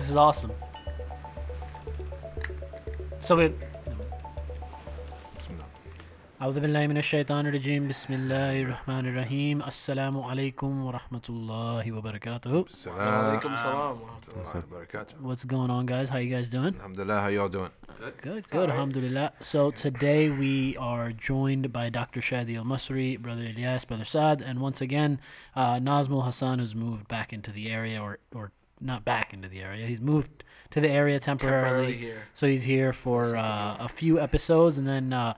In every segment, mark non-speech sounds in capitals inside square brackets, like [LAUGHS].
This is awesome. So it. أعوذ بالله من الشيطان الرجيم بسم الله الرحمن الرحيم السلام عليكم ورحمة الله وبركاته Alaikum salam wa rahmatullah. Barakatuh. What's going on guys? How you guys doing? Alhamdulillah, how y'all doing? Good, good, alhamdulillah. So today we are joined by Dr. Shadi Al Masri, Brother Ilyas, Brother Saad, and once again, uh, Nazmul Hassan, who's moved back into the area, or, or not back into the area, he's moved to the area temporarily. Temporarily here. So he's here for uh, a few episodes, and then uh,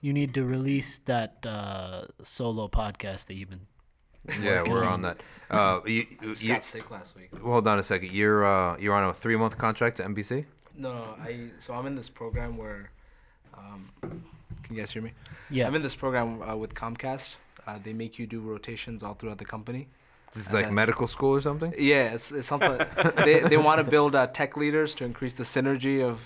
you need to release that uh, solo podcast that you've been. Yeah, we're on that. Uh, [LAUGHS] you, Just you, got sick last week. hold on a second. You're uh, you're on a three month contract to NBC. No, no, I so I'm in this program where, um, can you guys hear me? Yeah. I'm in this program uh, with Comcast. Uh, they make you do rotations all throughout the company. This is And like then- medical school or something. Yeah, it's, it's something. [LAUGHS] they they want to build uh, tech leaders to increase the synergy of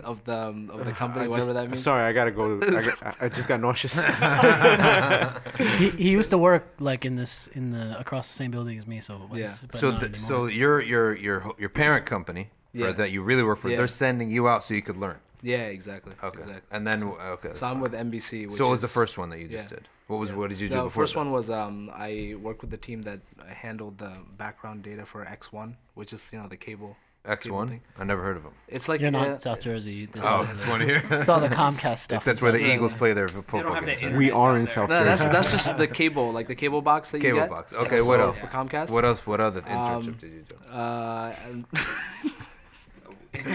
[LAUGHS] of the um, of the [SIGHS] company, I whatever just- that I'm means. sorry, I gotta go. I, got, I- I just got nauseous. [LAUGHS] he, he used to work like in this in the across the same building as me, so it was- Yeah. but So the, so your your your your parent company Yeah. or that you really work for, Yeah. they're sending you out so you could learn. Yeah, exactly. Okay. Exactly. And then okay. So I'm with NBC. Which so it was the first one that you just yeah. did? What was Yeah. what did you do The before? first that? one was um, I worked with the team that handled the background data for X1, which is you know the cable. X1? I never heard of them. It's like You're not uh, South Jersey. This Oh, it's [LAUGHS] one here. [LAUGHS] it's all the Comcast stuff. That's where the stuff. Eagles play their football don't the games. we are in there. South No, that's Jersey. that's just the cable, like the cable box that you get. Cable get. box. Okay, X1 what else? For Comcast. What else? What other internship Um, did you do? Uh, [LAUGHS] [LAUGHS] and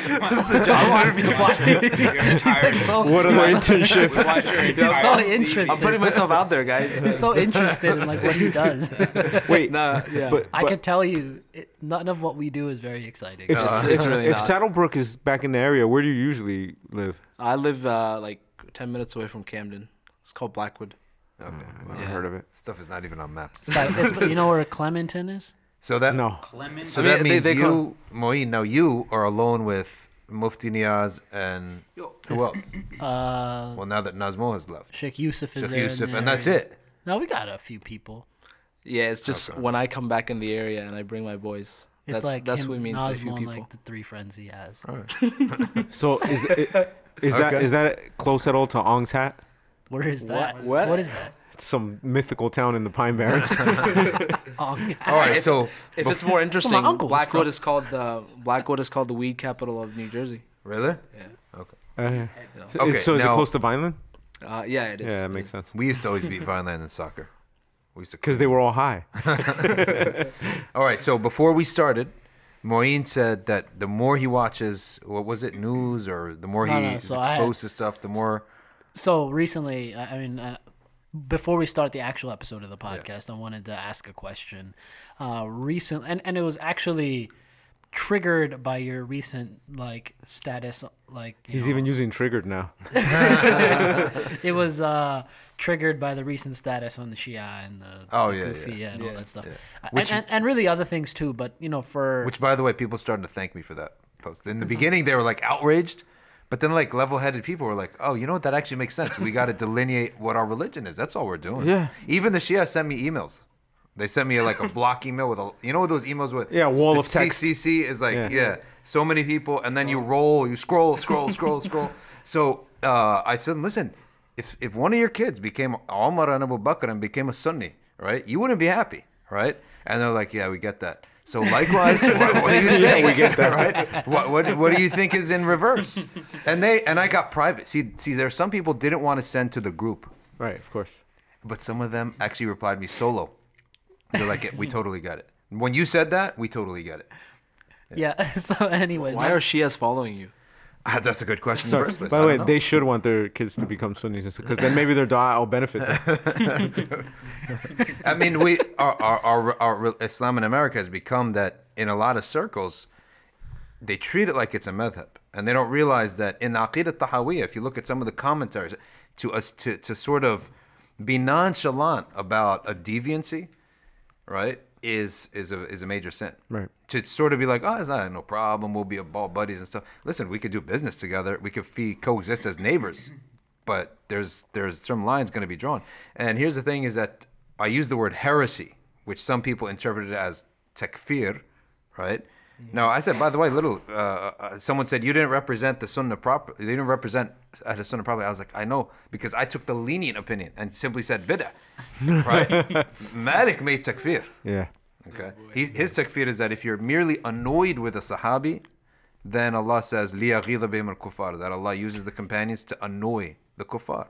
so, What other internship? We [LAUGHS] watch your He's so CV. interested. I'm putting myself out there, guys. He's so interested in like what he does. [LAUGHS] Wait, Nah, yeah. but, I but can tell you, it, none of what we do is very exciting. if, Uh, if, it's really if. Saddlebrook is back in the area, where do you usually live? I live uh, like 10 minutes away from Camden. It's called Blackwood. Okay. I've Wow. never heard of it. Stuff is not even on maps. It's by- it's- you know where Clementon is? So that No. Clement. so I mean, that means they you, Moeen. Now you are alone with Mufti Niaz and who else? Uh, Well, now that Nazmul has left, Sheikh Yusuf is Sheikh there. in Yusuf, there. and that's it. No, we got a few people. Yeah, it's just Okay. when I come back in the area and I bring my boys. It's that's like that's him, what it means by a few people. like the three friends he has. All right. [LAUGHS] So is it, is that Okay. is that close at all to Ong's Hat? Where is that? What? What? What is that? It's some mythical town in the Pine Barrens. [LAUGHS] [LAUGHS] Oh, All right. So If it's more interesting, uncle Blackwood is called the Blackwood is called the weed capital of New Jersey. really, Yeah. Uh, Yeah. so Okay, so is now- it close to Vineland? Uh, yeah, it is. Yeah, that It makes is. sense. we used to always beat Vineland in soccer. We used to [LAUGHS] Because they were all high. All right. So before we started, Moeen said that the more he watches, what was it, news, or the more No, no, so I- exposed to stuff, the more. So recently, I I mean, uh, before we start the actual episode of the podcast, I wanted to ask a question. Uh, recent, and and it was actually triggered by your recent like status, like you He's know, even using triggered now. [LAUGHS] it was uh triggered by the recent status on the Shia and the, Oh, the yeah, Kufi, yeah. and all that stuff, yeah. Which- and, and and really other things too. But you know, for Which, by the way, people starting to thank me for that post. In the beginning, they were like outraged, but then like level-headed people were like, "Oh, you know what? That actually makes sense. We [LAUGHS] got to delineate what our religion is. That's all we're doing." Yeah. Even the Shia sent me emails. They sent me like a [LAUGHS] block email with a, you know, those emails with Yeah, wall of text. CCC is like, Yeah. yeah. so many people, and then you roll, you scroll, scroll, [LAUGHS] scroll, scroll. So uh, I said, listen, if if one of your kids became Omar and Abu Bakr and became a Sunni, right, you wouldn't be happy, right? And they're like, yeah, we get that. So likewise, what, what do you [LAUGHS] think? we get that, right? What, what what do you think is in reverse? And they and I got private. See, see, there's some people didn't want to send to the group, Right, of course. but some of them actually replied me solo. They're like, we totally get it. When you said that, we totally get it. yeah. [LAUGHS] So anyways, Why are Shias following you? Ah, That's a good question in the. By the way, they should want their kids to become Sunnis because then maybe their dua will benefit them. [LAUGHS] I mean, we our, our, our, our Islam in America has become that in a lot of circles, they treat it like it's a madhab, and they don't realize that in the Aqidah Tahawiyah, if you look at some of the commentaries, to us to to sort of be nonchalant about a deviancy, right, is is a is a major sin. Right. To sort of be like, oh, it's not no problem. We'll be a ball buddies and stuff. Listen, we could do business together. We could be coexist as neighbors, but there's there's some lines going to be drawn. And here's the thing: is that I use the word heresy, which some people interpret it as takfir, right? No, I said. By the way, little. Uh, uh, someone said you didn't represent the Sunnah proper. They didn't represent uh, the Sunnah properly. I was like, I know because I took the lenient opinion and simply said bid'ah. [LAUGHS] Right? Malik made takfir. Yeah. Okay. He, his takfir is that if you're merely annoyed with a sahabi, then Allah says liyaghidha bihim al-kuffar. That Allah uses the companions to annoy the kuffar.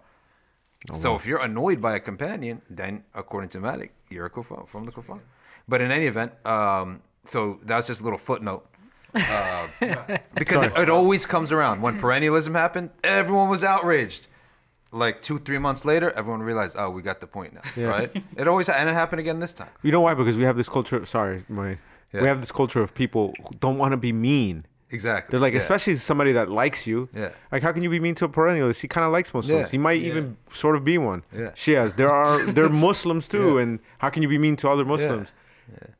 So if you're annoyed by a companion, then according to Malik, you're a kuffar from the kuffar. But in any event, um, so that's just a little footnote. Uh, [LAUGHS] because it, it always comes around. When perennialism happened, everyone was outraged. Like two, three months later, everyone realized, oh, we got the point now, Yeah. right? It always and it happened again this time. You know why? Because we have this culture. Sorry, my. Yeah. We have this culture of people who don't want to be mean. Exactly. They're like, Yeah. especially somebody that likes you. Yeah. Like, how can you be mean to a perennialist? He kind of likes Muslims. Yeah. He might even sort of be one. Yeah. Shias. There are they're [LAUGHS] Muslims too, Yeah. and how can you be mean to other Muslims?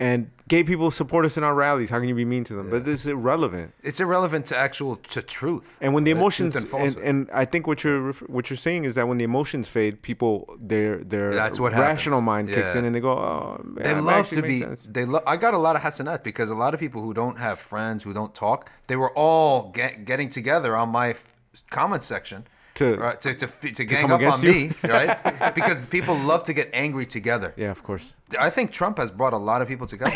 And gay people support us in our rallies. How can you be mean to them? But this is irrelevant. It's irrelevant to actual to truth. And when the emotions truth and, and I think what you're what you're saying is that when the emotions fade, people their their That's what rational happens. mind kicks Yeah. in and they go, oh, man, they love to be. sense." They lo- I got a lot of hasanat because a lot of people who don't have friends who don't talk, they were all get, getting together on my f- comment section. To- right, to, to, f- to gang up on you? me, [LAUGHS] right? because people love to get angry together. Yeah, of course. I think Trump has brought a lot of people together.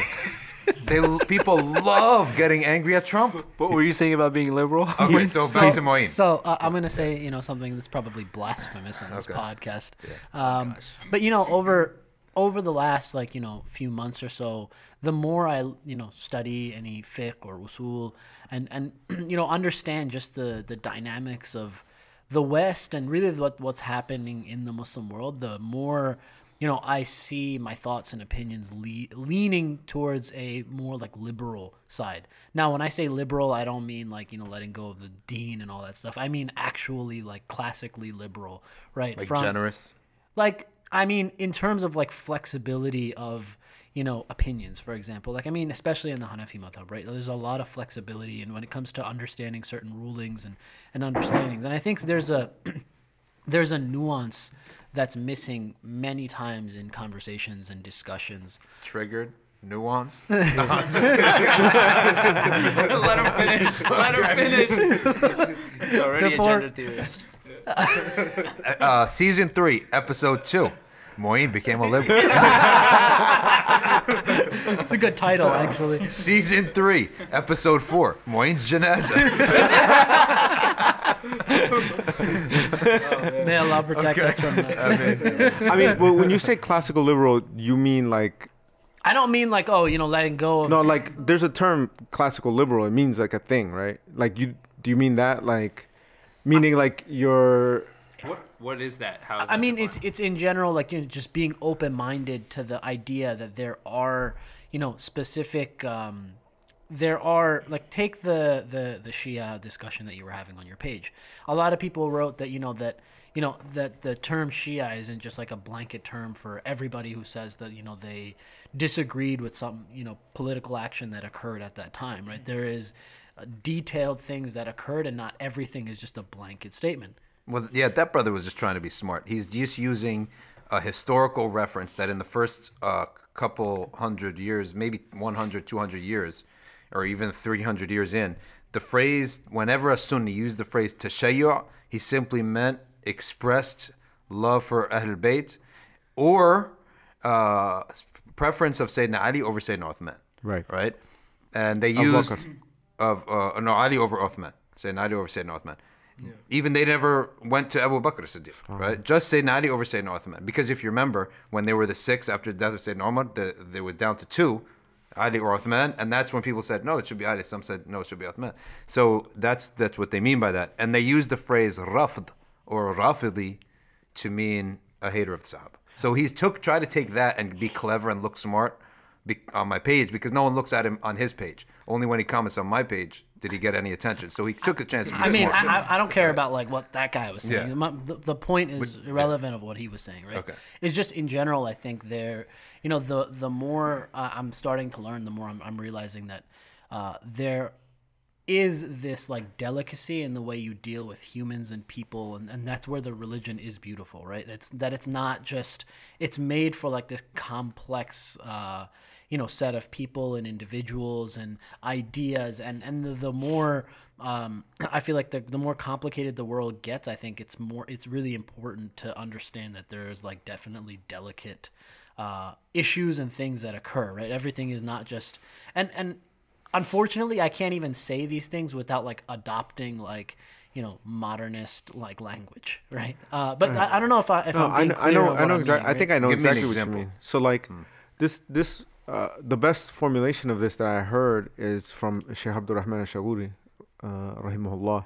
they people love getting angry at Trump. What were you saying about being liberal? Okay, [LAUGHS] so back to Moeen. So uh, I'm gonna say you know something that's probably blasphemous in this Okay. podcast. Um, but you know over over the last like you know few months or so, the more I you know study any fiqh or usul and and [CLEARS THROAT] you know understand just the the dynamics of the West and really what what's happening in the Muslim world, the more you know I see my thoughts and opinions le- leaning towards a more like liberal side. Now, when I say liberal, I don't mean like you know letting go of the dean and all that stuff. I mean actually like classically liberal, right? Like From- generous. like i mean in terms of like flexibility of you know opinions for example like i mean especially in the hanafi madhab right there's a lot of flexibility and when it comes to understanding certain rulings and and understandings and i think there's a [CLEARS THROAT] there's a nuance that's missing many times in conversations and discussions Triggered. Nuance. [LAUGHS] Just kidding. [LAUGHS] Let him finish. Let him finish. He's already Before- a gender theorist. [LAUGHS] uh, season three, episode two. Moeen became a liberal. It's a good title [LAUGHS] actually season three, episode four. Moeen's [LAUGHS] Janazah. [LAUGHS] may allah protect us from that I mean, well, when you say classical liberal, you mean like i don't mean like oh you know letting go of no, like there's a term classical liberal. It means like a thing, right? Like you do you mean that like meaning like you're What is that? How is I mean, it's it's in general like you know, just being open minded to the idea that there are you know specific. Um, there are like take the the the Shia discussion that you were having on your page. A lot of people wrote that you know that you know that the term Shia isn't just like a blanket term for everybody who says that you know they disagreed with some you know political action that occurred at that time. Right? There is uh, detailed things that occurred, and not everything is just a blanket statement. Well, yeah, that brother was just trying to be smart. He's just using a historical reference that in the first uh, couple hundred years, maybe 100, 200 years, or even 300 years in, the phrase, whenever a Sunni used the phrase tashayyu', he simply meant expressed love for Ahl Bayt or uh, preference of Sayyidina Ali over Sayyidina Uthman. Right. Right? And they used of uh, no Ali over Uthman. Sayyidina Ali over Sayyidina Uthman. Even they never went to Abu Bakr Siddiq, uh-huh. right? Just Sayyidina Ali over Sayyidina Uthman. Because if you remember, when they were the six after the death of Sayyidina Umar, the, they were down to two, Ali or Uthman, and that's when people said, no, it should be Ali. Some said, no, it should be Uthman. So that's that's what they mean by that. And they use the phrase rafd or rafidi to mean a hater of the Sahaba. So he's took try to take that and be clever and look smart be, on my page because no one looks at him on his page. Only when he comments on my page did he get any attention. So he took the chance to be I mean. I, I- don't care about like what that guy was saying. Yeah. The, the point is irrelevant of what he was saying, right? Okay. It's just in general. I think there, you know, the the more uh, I'm starting to learn, the more I'm, I'm realizing that uh, there is this like delicacy in the way you deal with humans and people and, and that's where the religion is beautiful right it's that it's not just it's made for like this complex uh you know set of people and individuals and ideas and and the, the more um, [CLEARS THROAT] I feel like the, the more complicated the world gets, I think it's more it's really important to understand that there is like definitely delicate uh, issues and things that occur. Right, everything is not just and and unfortunately, I can't even say these things without like adopting like you know modernist like language, right? Uh, but I, I don't know if I if No, I'm I being know, I clear know, on I what know I'm exactly. meaning, I think I know Give me an exactly what you example. mean. So like, this, this, uh, the best formulation of this that I heard is from Sheikh Abdul Rahman al-Shaguri, uh, rahimahullah,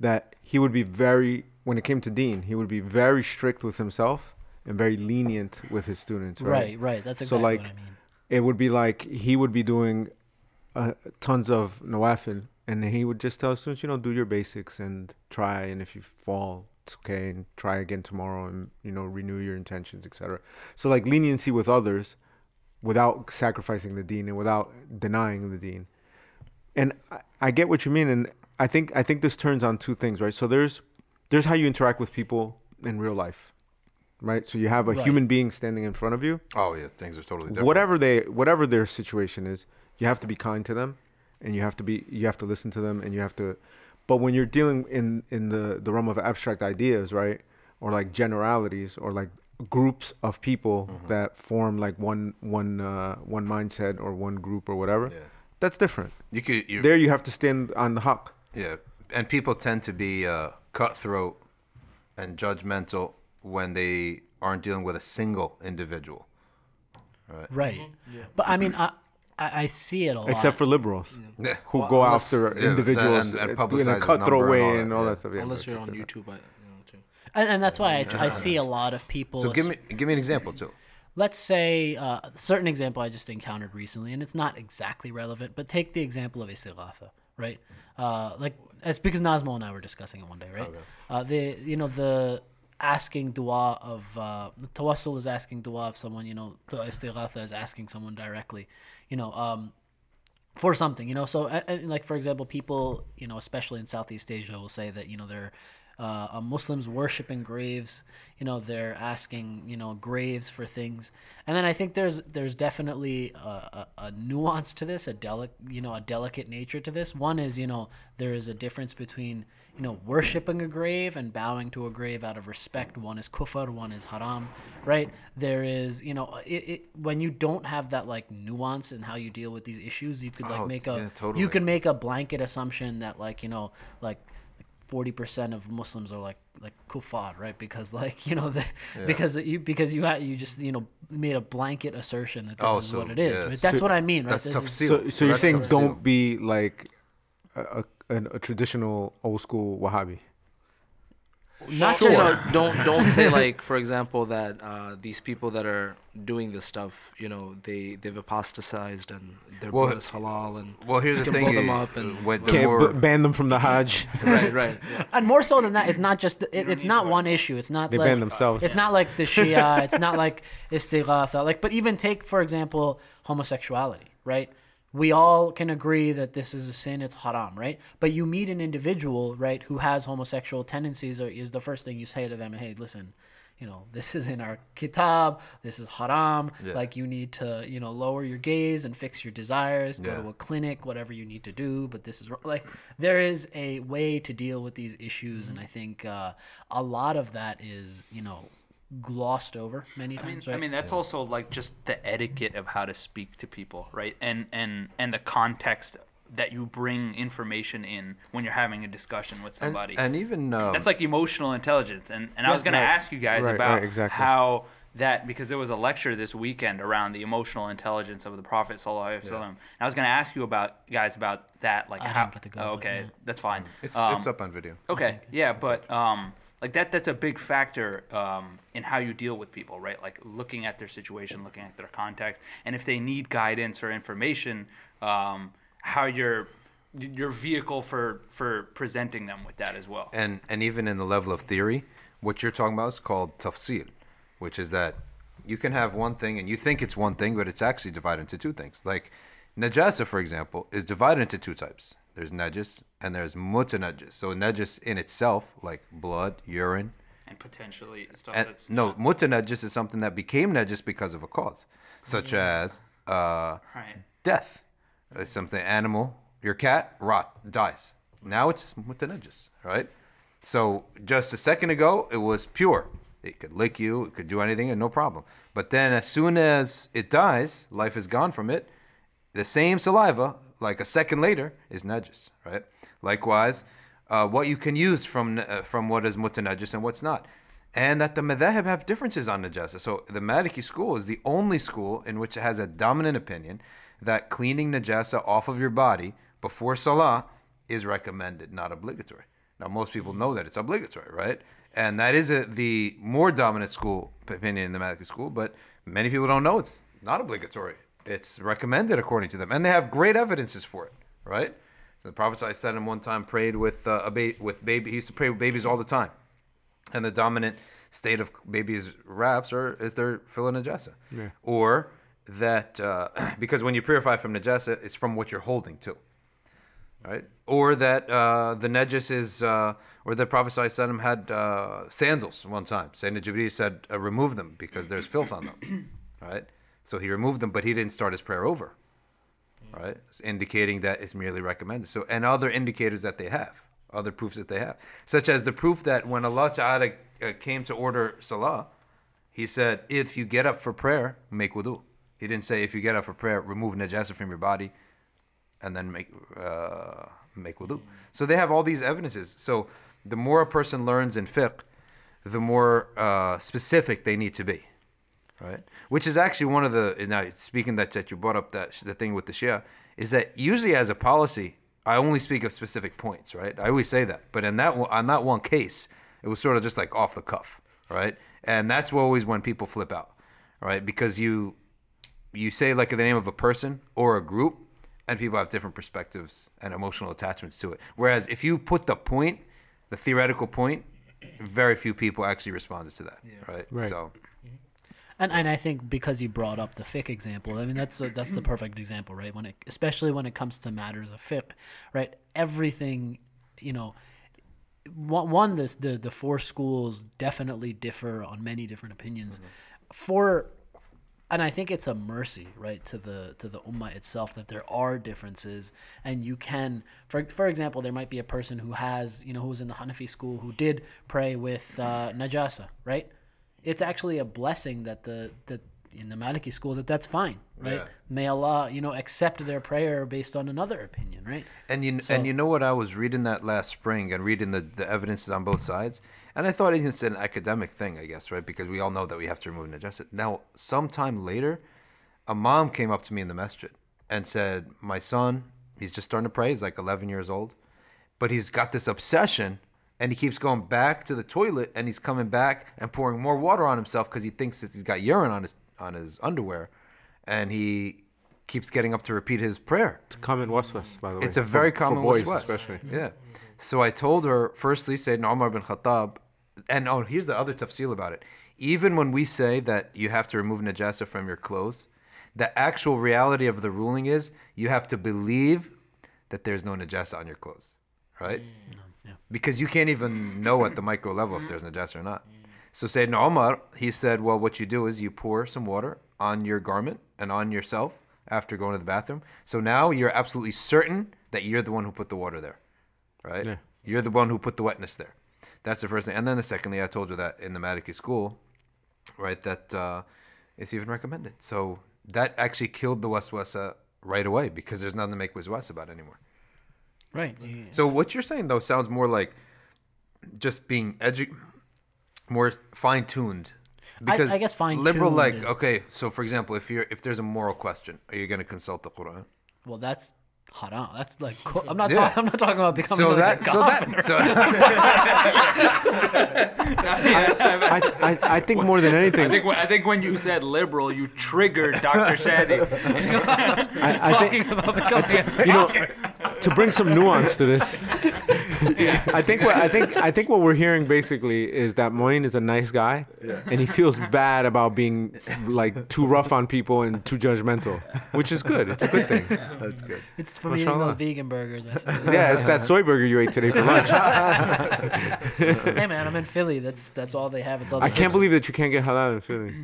that he would be very, when it came to Deen, he would be very strict with himself and very lenient with his students. Right. Right, right. That's So, exactly like, what I mean. It would be like he would be doing uh, tons of nawafil, and he would just tell students, you know, do your basics and try, and if you fall, it's okay, and try again tomorrow, and you know, renew your intentions, etc. So like leniency with others, without sacrificing the dean and without denying the dean. And I, I get what you mean, and I think I think this turns on two things, right? So there's there's how you interact with people in real life, right? So you have a Right. human being standing in front of you, Oh yeah, things are totally different. whatever they whatever their situation is you have to be kind to them and you have to be you have to listen to them and you have to but when you're dealing in in the the realm of abstract ideas right or like generalities or like groups of people Mm-hmm. that form like one one uh one mindset or one group or whatever Yeah. that's different You could you there you have to stand on the haq Yeah, and people tend to be uh, cutthroat and judgmental when they aren't dealing with a single individual. Right. Right. But I mean, I, I I see it a lot. except for liberals Yeah. who Well, go unless- after Yeah, individuals and- and in a publicizes number cutthroat and way all that, and all yeah. that stuff yeah, Unless you're on different. YouTube, I, you know, too. And, and that's why I see a lot of people. So give me give me an example too. let's say uh, a certain example I just encountered recently, and it's not exactly relevant, but take the example of istighatha, right? Uh, like it's because Nazmo and I were discussing it one day, right? Uh, the you know the asking dua of uh, the tawassul is asking dua of someone, you know, the istighatha is asking someone directly, you know. Um, for something, you know. So, uh, like for example, people, you know, especially in Southeast Asia, will say that you know they're uh, Muslims worshiping graves. You know, they're asking you know graves for things, and then I think there's there's definitely a, a, a nuance to this, a delic you know a delicate nature to this. One is you know there is a difference between you know worshiping a grave and bowing to a grave out of respect. One is kufr, one is haram, right? There is you know it, it when you don't have that like nuance in how you deal with these issues, you could like Oh, make a yeah, totally. you can make a blanket assumption that like you know like forty percent of Muslims are like like kuffar, right? Because like you know [LAUGHS] the, because you because you had you just you know made a blanket assertion that this Oh, is so, what it is. yeah, right? That's so what I mean, right? That's This tough is- So, so you're that's saying don't be like a, a, a traditional old school Wahhabi. Not You just know, don't don't say like, for example, that uh, these people that are doing this stuff, you know, they they've apostatized and their Well, blood is halal and Well, here's you the can thing. blow them up and with the Can't more, b- ban them from the Hajj. right, right. [LAUGHS] yeah. and more so than that, it's not just it, it's not one issue. It's not They like ban themselves. It's not like the Shia. It's not like istighatha. Like, but even take for example homosexuality, right? We all can agree that this is a sin. It's haram, right? But you meet an individual, right, who has homosexual tendencies, or is the first thing you say to them, "Hey, listen." You know, this is in our kitab. This is haram. Yeah. Like you need to, you know, lower your gaze and fix your desires. Go Yeah. to a clinic, whatever you need to do. But this is like there is a way to deal with these issues, and I think uh, a lot of that is, you know, glossed over many I mean, times. I mean that's also like just the etiquette of how to speak to people, right? And and and the context that you bring information in when you're having a discussion with somebody. and even um, that's like emotional intelligence. And and I was Yeah, going to ask you guys Right, about right, exactly. how that because there was a lecture this weekend around the emotional intelligence of the Prophet sallallahu alaihi wasallam. And I was going to ask you about guys about that, like I how. didn't get to go, oh, but okay, yeah. that's fine. it's Um, it's up on video. Okay, yeah, but um, like that that's a big factor um, in how you deal with people, right? Like looking at their situation, looking at their context, and if they need guidance or information, um, how your your vehicle for for presenting them with that as well. and and even in the level of theory, what you're talking about is called tafsil, which is that you can have one thing and you think it's one thing, but it's actually divided into two things. Like najasa, for example, is divided into two types. There's najis and there's mutanajis. So najis in itself, like blood, urine, And potentially stuff and that's no, mutanajis is something that became najis because of a cause, such as uh, Right. death. Uh, something animal, your cat rot dies. Now it's mutanajis, right? So just a second ago it was pure. It could lick you, it could do anything, and no problem. But then as soon as it dies, life is gone from it. The same saliva, like a second later, is najis, right? Likewise, uh, what you can use from uh, from what is mutanajis and what's not. And that the madhahib have differences on najasa. So the Maliki school is the only school in which it has a dominant opinion that cleaning najasa off of your body before salah is recommended, not obligatory. Now most people know that it's obligatory, right? And that is a, the more dominant school opinion in the Maliki school, but many people don't know it's not obligatory. It's recommended according to them, and they have great evidences for it, right? The Prophet I said him one time prayed with uh, a ba- with baby. He used to pray with babies all the time and the dominant state of babies' wraps are is their fill najasa, or that uh, [CLEARS THROAT] because when you purify from najasa, it's from what you're holding too, right? Or that uh, the najis is, uh, or the Prophet ﷺ had uh, sandals one time. Sayyidina Jibreel said, uh, remove them because there's filth on them, [COUGHS] right? So he removed them, but he didn't start his prayer over, right? It's indicating that it's merely recommended. So, and other indicators that they have, other proofs that they have, such as the proof that when Allah Ta'ala uh, came to order Salah, He said, if you get up for prayer, make wudu. He didn't say, if you get up for prayer, remove najasa from your body and then make uh, make wudu. So they have all these evidences. So the more a person learns in fiqh, the more uh, specific they need to be, right? Which is actually one of the now speaking that that you brought up that the thing with the Shia is that usually as a policy, I only speak of specific points, right? I always say that, but in that one, on that one case, it was sort of just like off the cuff, right? And that's always when people flip out, right? Because you you say like the name of a person or a group and people have different perspectives and emotional attachments to it whereas if you put the point the theoretical point very few people actually responded to that right? Right. so And and I think because you brought up the fiqh example, I mean that's a, that's the perfect example, right? When it especially when it comes to matters of fiqh, right? Everything, you know, one, one this the the four schools definitely differ on many different opinions. For and I think it's a mercy, right, to the to the ummah itself that there are differences, and you can, for for example, there might be a person who has, you know, who was in the Hanafi school who did pray with uh, najasa, right? It's actually a blessing that the that in the Maliki school that that's fine, right? Yeah. May Allah, you know, accept their prayer based on another opinion, right? And you So- and you know what I was reading that last spring and reading the, the evidences on both sides, and I thought it's an academic thing, I guess, right? Because we all know that we have to remove najasa. Now, sometime later, a mom came up to me in the masjid and said, "My son, he's just starting to pray. He's like 11 years old, but he's got this obsession." And he keeps going back to the toilet, and he's coming back and pouring more water on himself because he thinks that he's got urine on his on his underwear, and he keeps getting up to repeat his prayer. It's a common waswas, by the way. It's a very for common boys, waswas. especially. Yeah. So I told her, firstly, Sayyidina Umar bin Khattab, and oh, here's the other tafsil about it. Even when we say that you have to remove najasa from your clothes, the actual reality of the ruling is you have to believe that there's no najasa on your clothes, right? Mm. Because you can't even know at the micro level if there's najasa or not. So Sayyidina Umar, he said, well, what you do is you pour some water on your garment and on yourself after going to the bathroom. So now you're absolutely certain that you're the one who put the water there, right? Yeah. You're the one who put the wetness there. That's the first thing. And then the secondly, I told you that in the Maliki school, right, that uh, it's even recommended. So that actually killed the waswasa right away because there's nothing to make waswas about anymore. Right. You- So what you're saying though sounds more like just being edu- more fine tuned. I- I guess fine-tuned liberal like is- okay. So for example, if you're if there's a moral question, are you going to consult the Quran? well, that's haram. That's like co- [LAUGHS] I'm not Yeah. talking. I'm not talking about becoming So like that a so that so [LAUGHS] I, I, I think more than anything, I think when, I think when you said liberal, you triggered Dr. Shadi. [LAUGHS] I, I think talking about becoming a you know to bring some nuance to this. [LAUGHS] I think what I think I think what we're hearing basically is that Moeen is a nice guy, and he feels [LAUGHS] bad about being like too rough on people and too judgmental, which is good. It's a good thing. that's good. It's from eating Mashallah. those vegan burgers. I said. Yeah, it's that soy burger you ate today for lunch. [LAUGHS] hey man, I'm in Philly. That's that's all they have. It's all I can't believe that you can't get halal in Philly.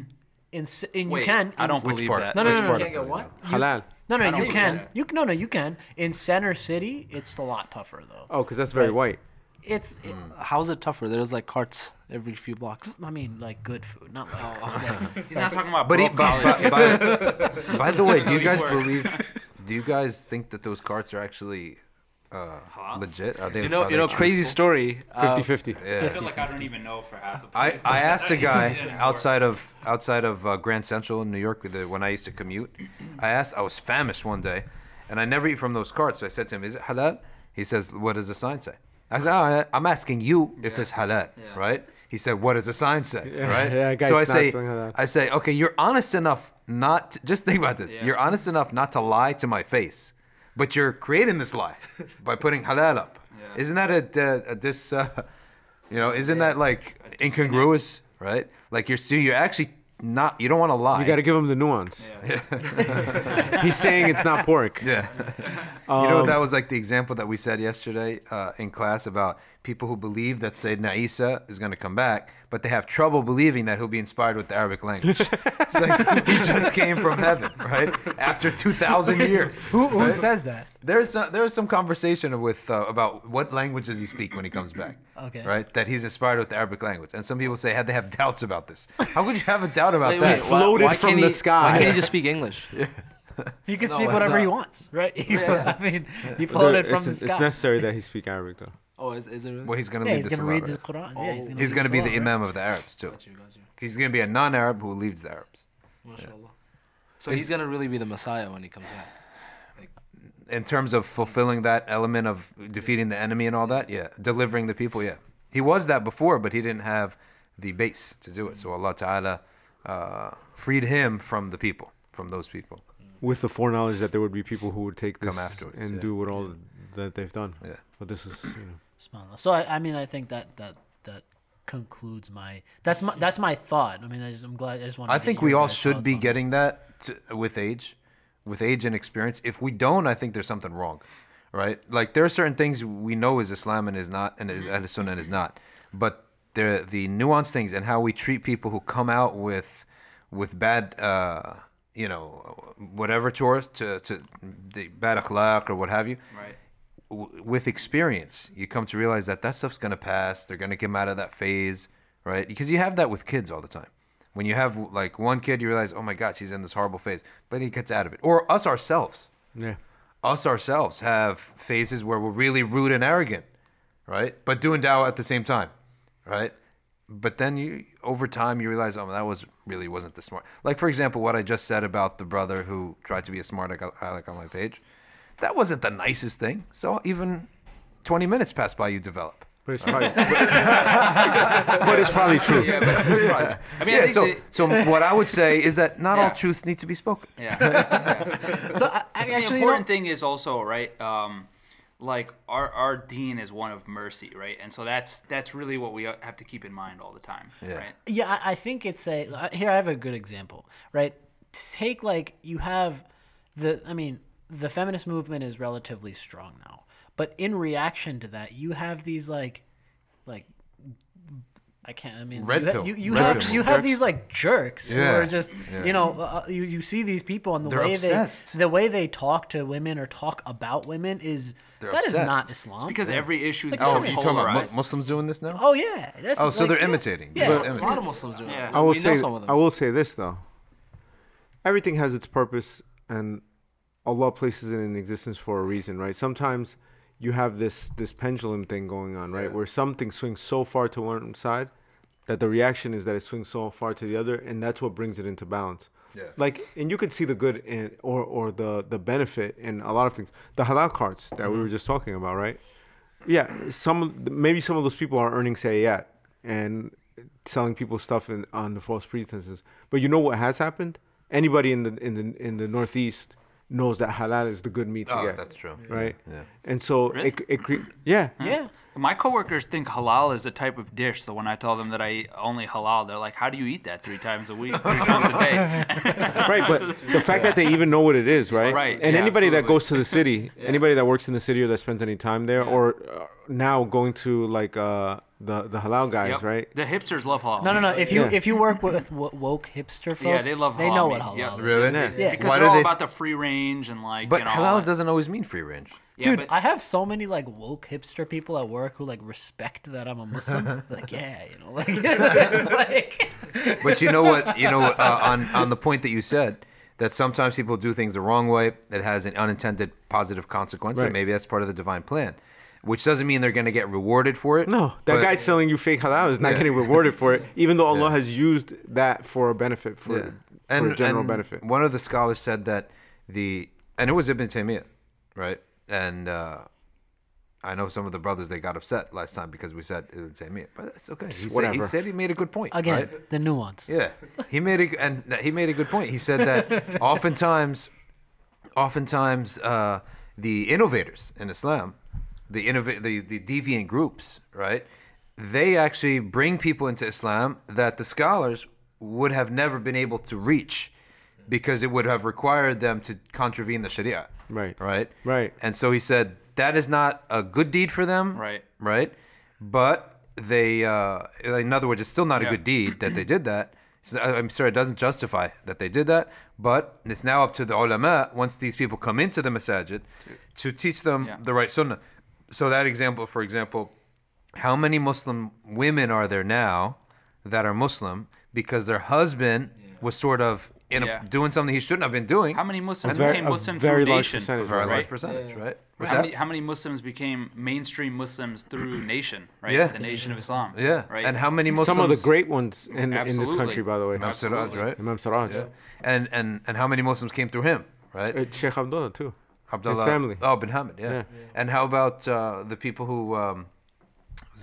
in, c- and you Wait, can. I in- don't Which believe part? that. No, no, Which no, no, part no. of Can't get what? Halal. No, no, I don't you can. that. You no, no, you can. In center city, it's a lot tougher though. Oh, because that's very Right. white. It's, it, hmm. How's it tougher? There's like carts every few blocks. I mean, like good food, not Oh, [LAUGHS] like. He's not talking about But, he, broke by, by, by, by the way, do you you guys believe? Do you guys think that those carts are actually uh, legit? Are they? You know, are you know, crazy truthful? story. uh, 50-50. I feel like I don't even know for half the I. I asked a [LAUGHS] guy outside of outside of uh, Grand Central in New York the, when I used to commute. I asked, I was famished one day, and I never eat from those carts. So I said to him, "Is it halal?" He says, "What does the sign say?" I said, oh, "I'm asking you if it's halal, right?" He said, "What does the sign say?" Yeah, right? yeah, guys, so I not say. I say, "Okay, you're honest enough not to, [LAUGHS] just think about this. Yeah. You're honest enough not to lie to my face, but you're creating this lie [LAUGHS] by putting halal up. Yeah. Isn't that a, a, a dis? Uh, you know, isn't that like incongruous, right? Like you're so you're actually not. You don't want to lie. You got to give him the nuance. Yeah. [LAUGHS] [LAUGHS] He's saying it's not pork. Yeah. you know, Um, that was like the example that we said yesterday uh, in class about people who believe that Sayyidina Isa is going to come back, but they have trouble believing that he'll be inspired with the Arabic language. [LAUGHS] it's like he just came from heaven, right? After 2,000 years. Who, who right? says that? There's some, there's some conversation with uh, about what language does he speak when he comes back. Okay. Right, that he's inspired with the Arabic language, and some people say had they have doubts about this. How could you have a doubt about Wait, that? wait, floated why from can't the he- sky. Why can't he [LAUGHS] just speak English? He can No, speak why whatever he wants, right? [LAUGHS] He, Yeah. I mean, he floated There- from it's, the it's necessary that he speak Arabic though. Oh, is, is it really? Well, he's going to yeah, lead he's the gonna read the Salah, right? Quran. Yeah, he's gonna, He's going to be the Salah, right? imam of the Arabs too. Got you, got you. He's going to be a non-Arab who leads the Arabs. Mashallah. So he's gonna really be the Messiah when he comes back. In terms of fulfilling that element of defeating the enemy and all that, yeah, delivering the people, yeah. He was that before, but he didn't have the base to do it. So Allah Ta'ala uh, freed him from the people, from those people. With the foreknowledge that there would be people who would take this Come afterwards, and yeah. do what all that they've done. Yeah. But this is, you know. Subhanallah. So I, I mean, I think that that that concludes my that's my that's my thought. I mean, I just, I'm glad. I just want. To. I think we all should be getting that to, with age, with age and experience. If we don't, I think there's something wrong, right? Like there are certain things we know is Islam and is not, and is Ahl Sunnah and is not. But the the nuanced things and how we treat people who come out with with bad, uh, you know, whatever to us, to to the bad akhlaq or what have you. Right. W- with experience, you come to realize that that stuff's gonna pass. They're gonna come out of that phase, right? Because you have that with kids all the time. When you have like one kid, you realize, oh my God, she's in this horrible phase, but he gets out of it. Or us ourselves, Yeah. us ourselves have phases where we're really rude and arrogant, right? But doing dawah at the same time, right? But then you, over time, you realize, oh, that was really wasn't the smart. Like for example, what I just said about the brother who tried to be a smart aleck on my page, that wasn't the nicest thing. So even twenty minutes pass by, you develop. But it's probably, [LAUGHS] but it's probably true. Yeah, I mean, I Yeah. think So, that- so what I would say is that not all Yeah. truths need to be spoken. yeah. [LAUGHS] yeah. So I, I the actually, you know, important thing is also right um like our our dean is one of mercy right and so that's that's really what we have to keep in mind all the time Yeah. right Yeah, I I think it's a here. I have a good example, right? Take like you have the. I mean, the feminist movement is relatively strong now, but in reaction to that, you have these like, like. I can't. I mean, Red you, ha- pill. you, you Red have pill. you have these like jerks who are just Yeah. you know uh, you you see these people and the They're way obsessed. they the way they talk to women or talk about women is They're that is not obsessed. Islam. because every issue is Like, Oh, yeah, becoming you talking about Mu- Muslims doing this now? oh yeah. That's Oh, so like, they're yeah. imitating. Yeah. They're It's A lot of. Muslims do Yeah. it. I will we know say, some of them. I will say this though. Everything has its purpose, and Allah places it in existence for a reason, right? Sometimes you have this this pendulum thing going on, right, Yeah. where something swings so far to one side that the reaction is that it swings so far to the other, and that's what brings it into balance. Yeah. Like, and you can see the good in or or the the benefit in a lot of things. The halal carts that we mm-hmm. were just talking about, right? Yeah, some maybe some of those people are earning sayat and selling people stuff in, on the false pretenses. But you know what has happened? Anybody in the in the in the Northeast knows that halal is the good meat to Oh, get, that's true. right? Yeah. And so Really? it it cre- yeah. Yeah. My coworkers think halal is a type of dish so when i tell them that i eat only halal they're like how do you eat that three times a week three times a day [LAUGHS] right but the fact that they even know what it is right Right, and yeah, anybody that goes to the city [LAUGHS] anybody that works in the city or that spends any time there or uh, now going to like uh the the halal guys, Yep. right? The hipsters love halal. No, no, no. If you Yeah. if you work with wo- woke hipster folks, Yeah, they love They halal know meat. what halal Yep. is. Really? Yeah, Yeah. because Why they're all they- about the free range and like. But you know, halal doesn't always mean free range. Yeah, Dude, but- I have so many like woke hipster people at work who like respect that I'm a Muslim. [LAUGHS] like, yeah, you know, like [LAUGHS] it's like [LAUGHS] But you know what? You know uh, on on the point that you said that sometimes people do things the wrong way that has an unintended positive consequence, Right. and maybe that's part of the divine plan, which doesn't mean they're going to get rewarded for it. No, that but- guy selling you fake halal is not Yeah. getting rewarded for it, even though Allah Yeah. has used that for a benefit for, Yeah. for a general and benefit. One of the scholars said that the and it was Ibn Taymiyyah, right? And uh, I know some of the brothers they got upset last time because we said Ibn Taymiyyah, but it's okay. He said, he said he made a good point. again right? the nuance. Yeah, he made a and he made a good point. He said that [LAUGHS] oftentimes, oftentimes uh, the innovators in Islam, the innov- the the deviant groups, right? They actually bring people into Islam that the scholars would have never been able to reach because it would have required them to contravene the Sharia. Right. Right. Right. And so he said that is not a good deed for them. Right. Right. But they, uh, in other words, it's still not a Yeah. good deed that they did that. So, I- I'm sorry, it doesn't justify that they did that. But it's now up to the ulama, once these people come into the masajid, to teach them Yeah. the right sunnah. So that example, for example, how many Muslim women are there now that are Muslim because their husband was sort of in a, doing something he shouldn't have been doing? How many Muslims very- became a Muslim very through large nation? percentage, a very right? large percentage, right? What's How that? many, how many Muslims became mainstream Muslims through [CLEARS THROAT] nation, right? Yeah. The nation of Islam. Yeah. Right. And how many Muslims? Some of the great ones in, in this country, by the way. Imam Siraj, right? Imam Siraj. Yeah. And and and how many Muslims came through him, right? Uh, Sheikh Abdullah, too. Abdullah. family. Oh, bin Hamid, yeah. Yeah. And how about uh, the people who, um,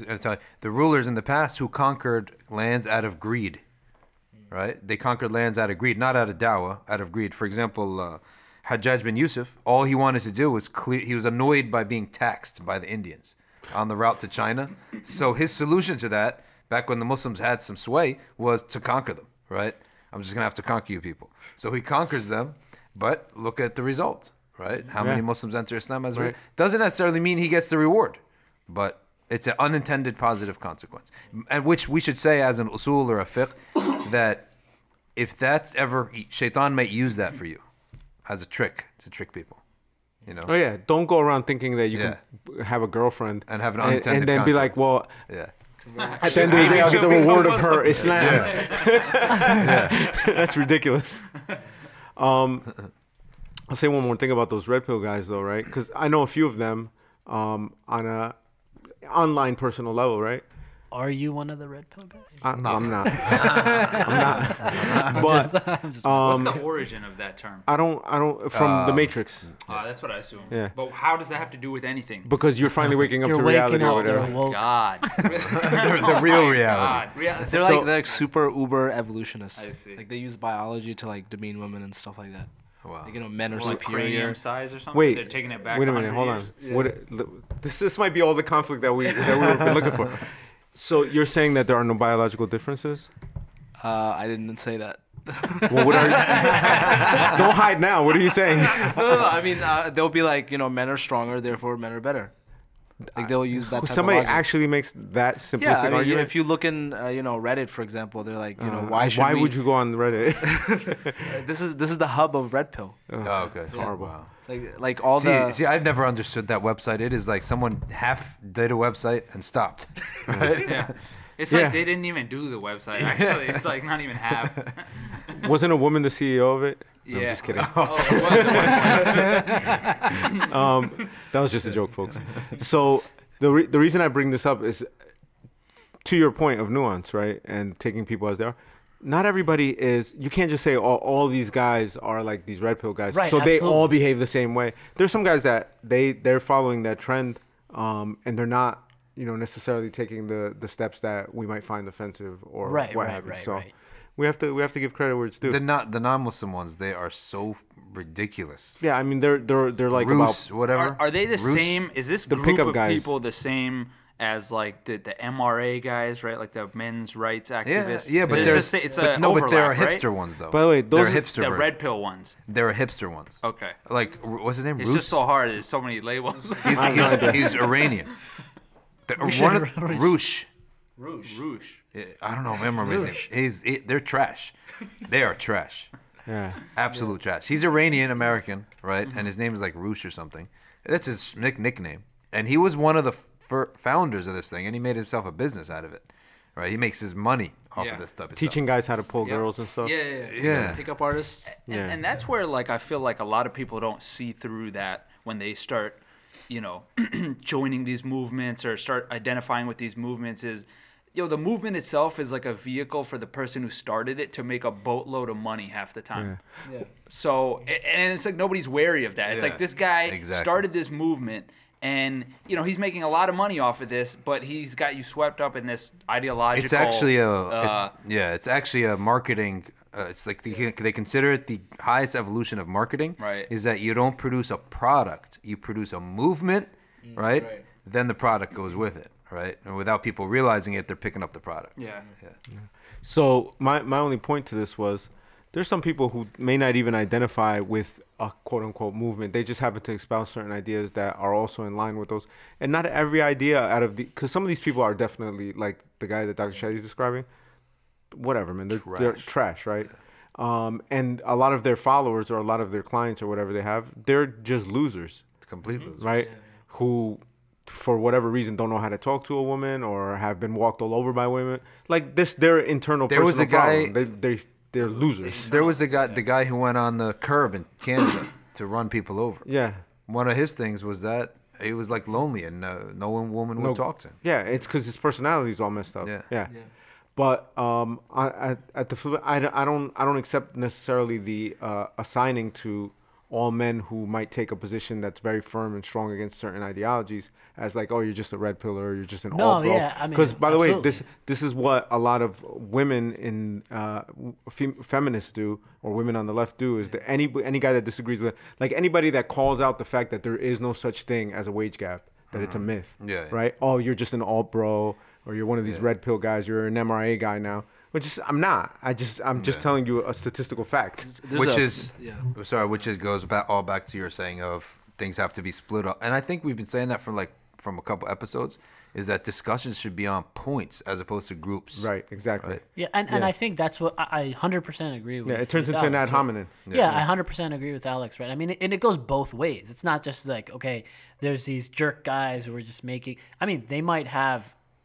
I tell you, the rulers in the past who conquered lands out of greed, right? They conquered lands out of greed, not out of dawah, out of greed. For example, uh, Hajjaj bin Yusuf, all he wanted to do was clear. He was annoyed by being taxed by the Indians on the route to China. So his solution to that, back when the Muslims had some sway, was to conquer them. Right? I'm just gonna have to conquer you people. So he conquers them, but look at the result. Right? How many Muslims enter Islam as a Right. doesn't necessarily mean he gets the reward, but it's an unintended positive consequence, and which we should say as an usul or a fiqh [COUGHS] that if that's ever shaitan might use that for you as a trick to trick people, you know. Oh, yeah. Don't go around thinking that you Yeah. can have a girlfriend And have an unintended and, unintended then be like, well, Yeah. at the end of the day, I'll get the [LAUGHS] reward of her Muslim. Islam. [LAUGHS] That's ridiculous. Um, I'll say one more thing about those red pill guys, though, right? Because I know a few of them um, on a online personal level, right? Are you one of the red pill guys? I, I'm not. [LAUGHS] I'm not. but I'm just um, What's the origin of that term? I don't. I don't. From the Matrix, Ah, that's what I assume. Yeah. But how does that have to do with anything? because you're finally waking up you're to waking reality or up. They're whatever. woke. God. [LAUGHS] [LAUGHS] the real reality. God. Real- They're So- like they're like super uber evolutionists. I see. Like they use biology to like demean women and stuff like that. Wow. Like you know, men are like superior. cranium size or something. Wait, they're taking it back. Wait a minute, hold years. on. What? This this might be all the conflict that we that we've been looking for. [LAUGHS] So you're saying that there are no biological differences? Uh, I didn't say that. Well, what are you? [LAUGHS] Don't hide now. What are you saying? no, no, no, I mean, uh, they'll be like, you know, men are stronger, therefore men are better. Like they'll use that. Type Somebody of logic. actually makes that simplistic Yeah, I mean, argument. if you look in, uh, you know, Reddit, for example, they're like, you know, Uh, why should why we? would you go on Reddit? [LAUGHS] This is this is the hub of Red Pill. Oh, okay. It's horrible. Wow. It's like like all See, the. see, I've never understood that website. It is like someone half did a website and stopped. [LAUGHS] Right? Yeah. It's Yeah. like they didn't even do the website. Actually, it's like not even half. [LAUGHS] Wasn't a woman the CEO of it? No, yeah. I'm just kidding. [LAUGHS] Oh, it was at one point. [LAUGHS] um, that was just a joke, folks. So the re- the reason I bring this up is to your point of nuance, right? And taking people as they are. Not everybody is. You can't just say all, all these guys are like these red pill guys. Right, so they all behave the same way. There's some guys that they they're following that trend, um, and they're not, you know, necessarily taking the the steps that we might find offensive or Right, what right, have you. right, so right. We have to we have to give credit where it's due. The not the non-Muslim ones, they are so ridiculous. yeah, I mean they're they're they're like Roos, about whatever. Are, are they the Roos? same? Is this The group pickup of guys. people the same as like the, the MRA guys, right? Like the men's rights activists. yeah, yeah, but It's there's the sa- it's but a no, but there are hipster right? ones though. By the way, there are those are- hipster The versions. red pill ones. There are hipster ones. Okay. Like what's his name? It's Roos? just so hard. There's so many labels. [LAUGHS] He's, he's, he's Iranian. The, [LAUGHS] one of, Roosh. Rouge. Rouge. I don't know. Remember his name. He's he, they're trash. They are trash. Yeah. Absolute trash. He's Iranian American, right? And his name is like Roosh or something. That's his nick- nickname. And he was one of the fir- founders of this thing, and he made himself a business out of it, right? He makes his money off Yeah. of this type of Teaching guys how to pull Yep. girls and stuff. Yeah, yeah, yeah. Yeah. Pickup artists. And, Yeah. and that's where like I feel like a lot of people don't see through that when they start, you know, [CLEARS THROAT] joining these movements or start identifying with these movements is you know, the movement itself is like a vehicle for the person who started it to make a boatload of money half the time. Yeah. So, and it's like nobody's wary of that. It's Yeah, like this guy exactly. started this movement and, you know, he's making a lot of money off of this, but he's got you swept up in this ideological. It's actually a uh, it- yeah. It's actually a marketing. Uh, it's like they, they consider it the highest evolution of marketing. Right. Is that you don't produce a product, you produce a movement, right? right. Then the product goes with it, right? And without people realizing it, they're picking up the product. yeah. yeah. So my my only point to this was there's some people who may not even identify with a quote unquote movement. They just happen to espouse certain ideas that are also in line with those. And not every idea out of the because some of these people are definitely like the guy that Dr. Shadi is describing. Whatever, man. They're trash, they're trash right? Um, and a lot of their followers or a lot of their clients or whatever they have, they're just losers complete losers. right? Who, for whatever reason, don't know how to talk to a woman or have been walked all over by women. Like this, their internal. There was a personal guy- problem. They they they're losers. There was the guy, the guy who went on the curb in Canada [COUGHS] to run people over. Yeah. One of his things was that he was like lonely and uh, no one woman would talk to him. Yeah, it's because his personality is all messed up. Yeah. Yeah. But um, I, I, at the flip, I, don't- I don't I don't accept necessarily the uh, assigning to all men who might take a position that's very firm and strong against certain ideologies as like oh you're just a red pillar or you're just an No, all bro. yeah, I mean, because by the way this this is what a lot of women in uh, fem- feminists do or women on the left do is that any any guy that disagrees with like anybody that calls out the fact that there is no such thing as a wage gap that it's a myth Yeah. right? Oh you're just an alt bro or you're one of these red pill guys. You're an MRA guy now which is I'm not I just I'm just telling you a statistical fact There's which a- is yeah. sorry, which is goes back all back to your saying of things have to be split up, and I think we've been saying that for like from a couple episodes. Is that discussions should be on points as opposed to groups? right exactly Right. Yeah, and, and Yeah. I think that's what I I 100% agree with. yeah it turns with into an ad Alex, right? hominem Yeah, I 100% agree with Alex, right? I mean, and it goes both ways. It's not just like, okay, there's these jerk guys who are just making, I mean, they might have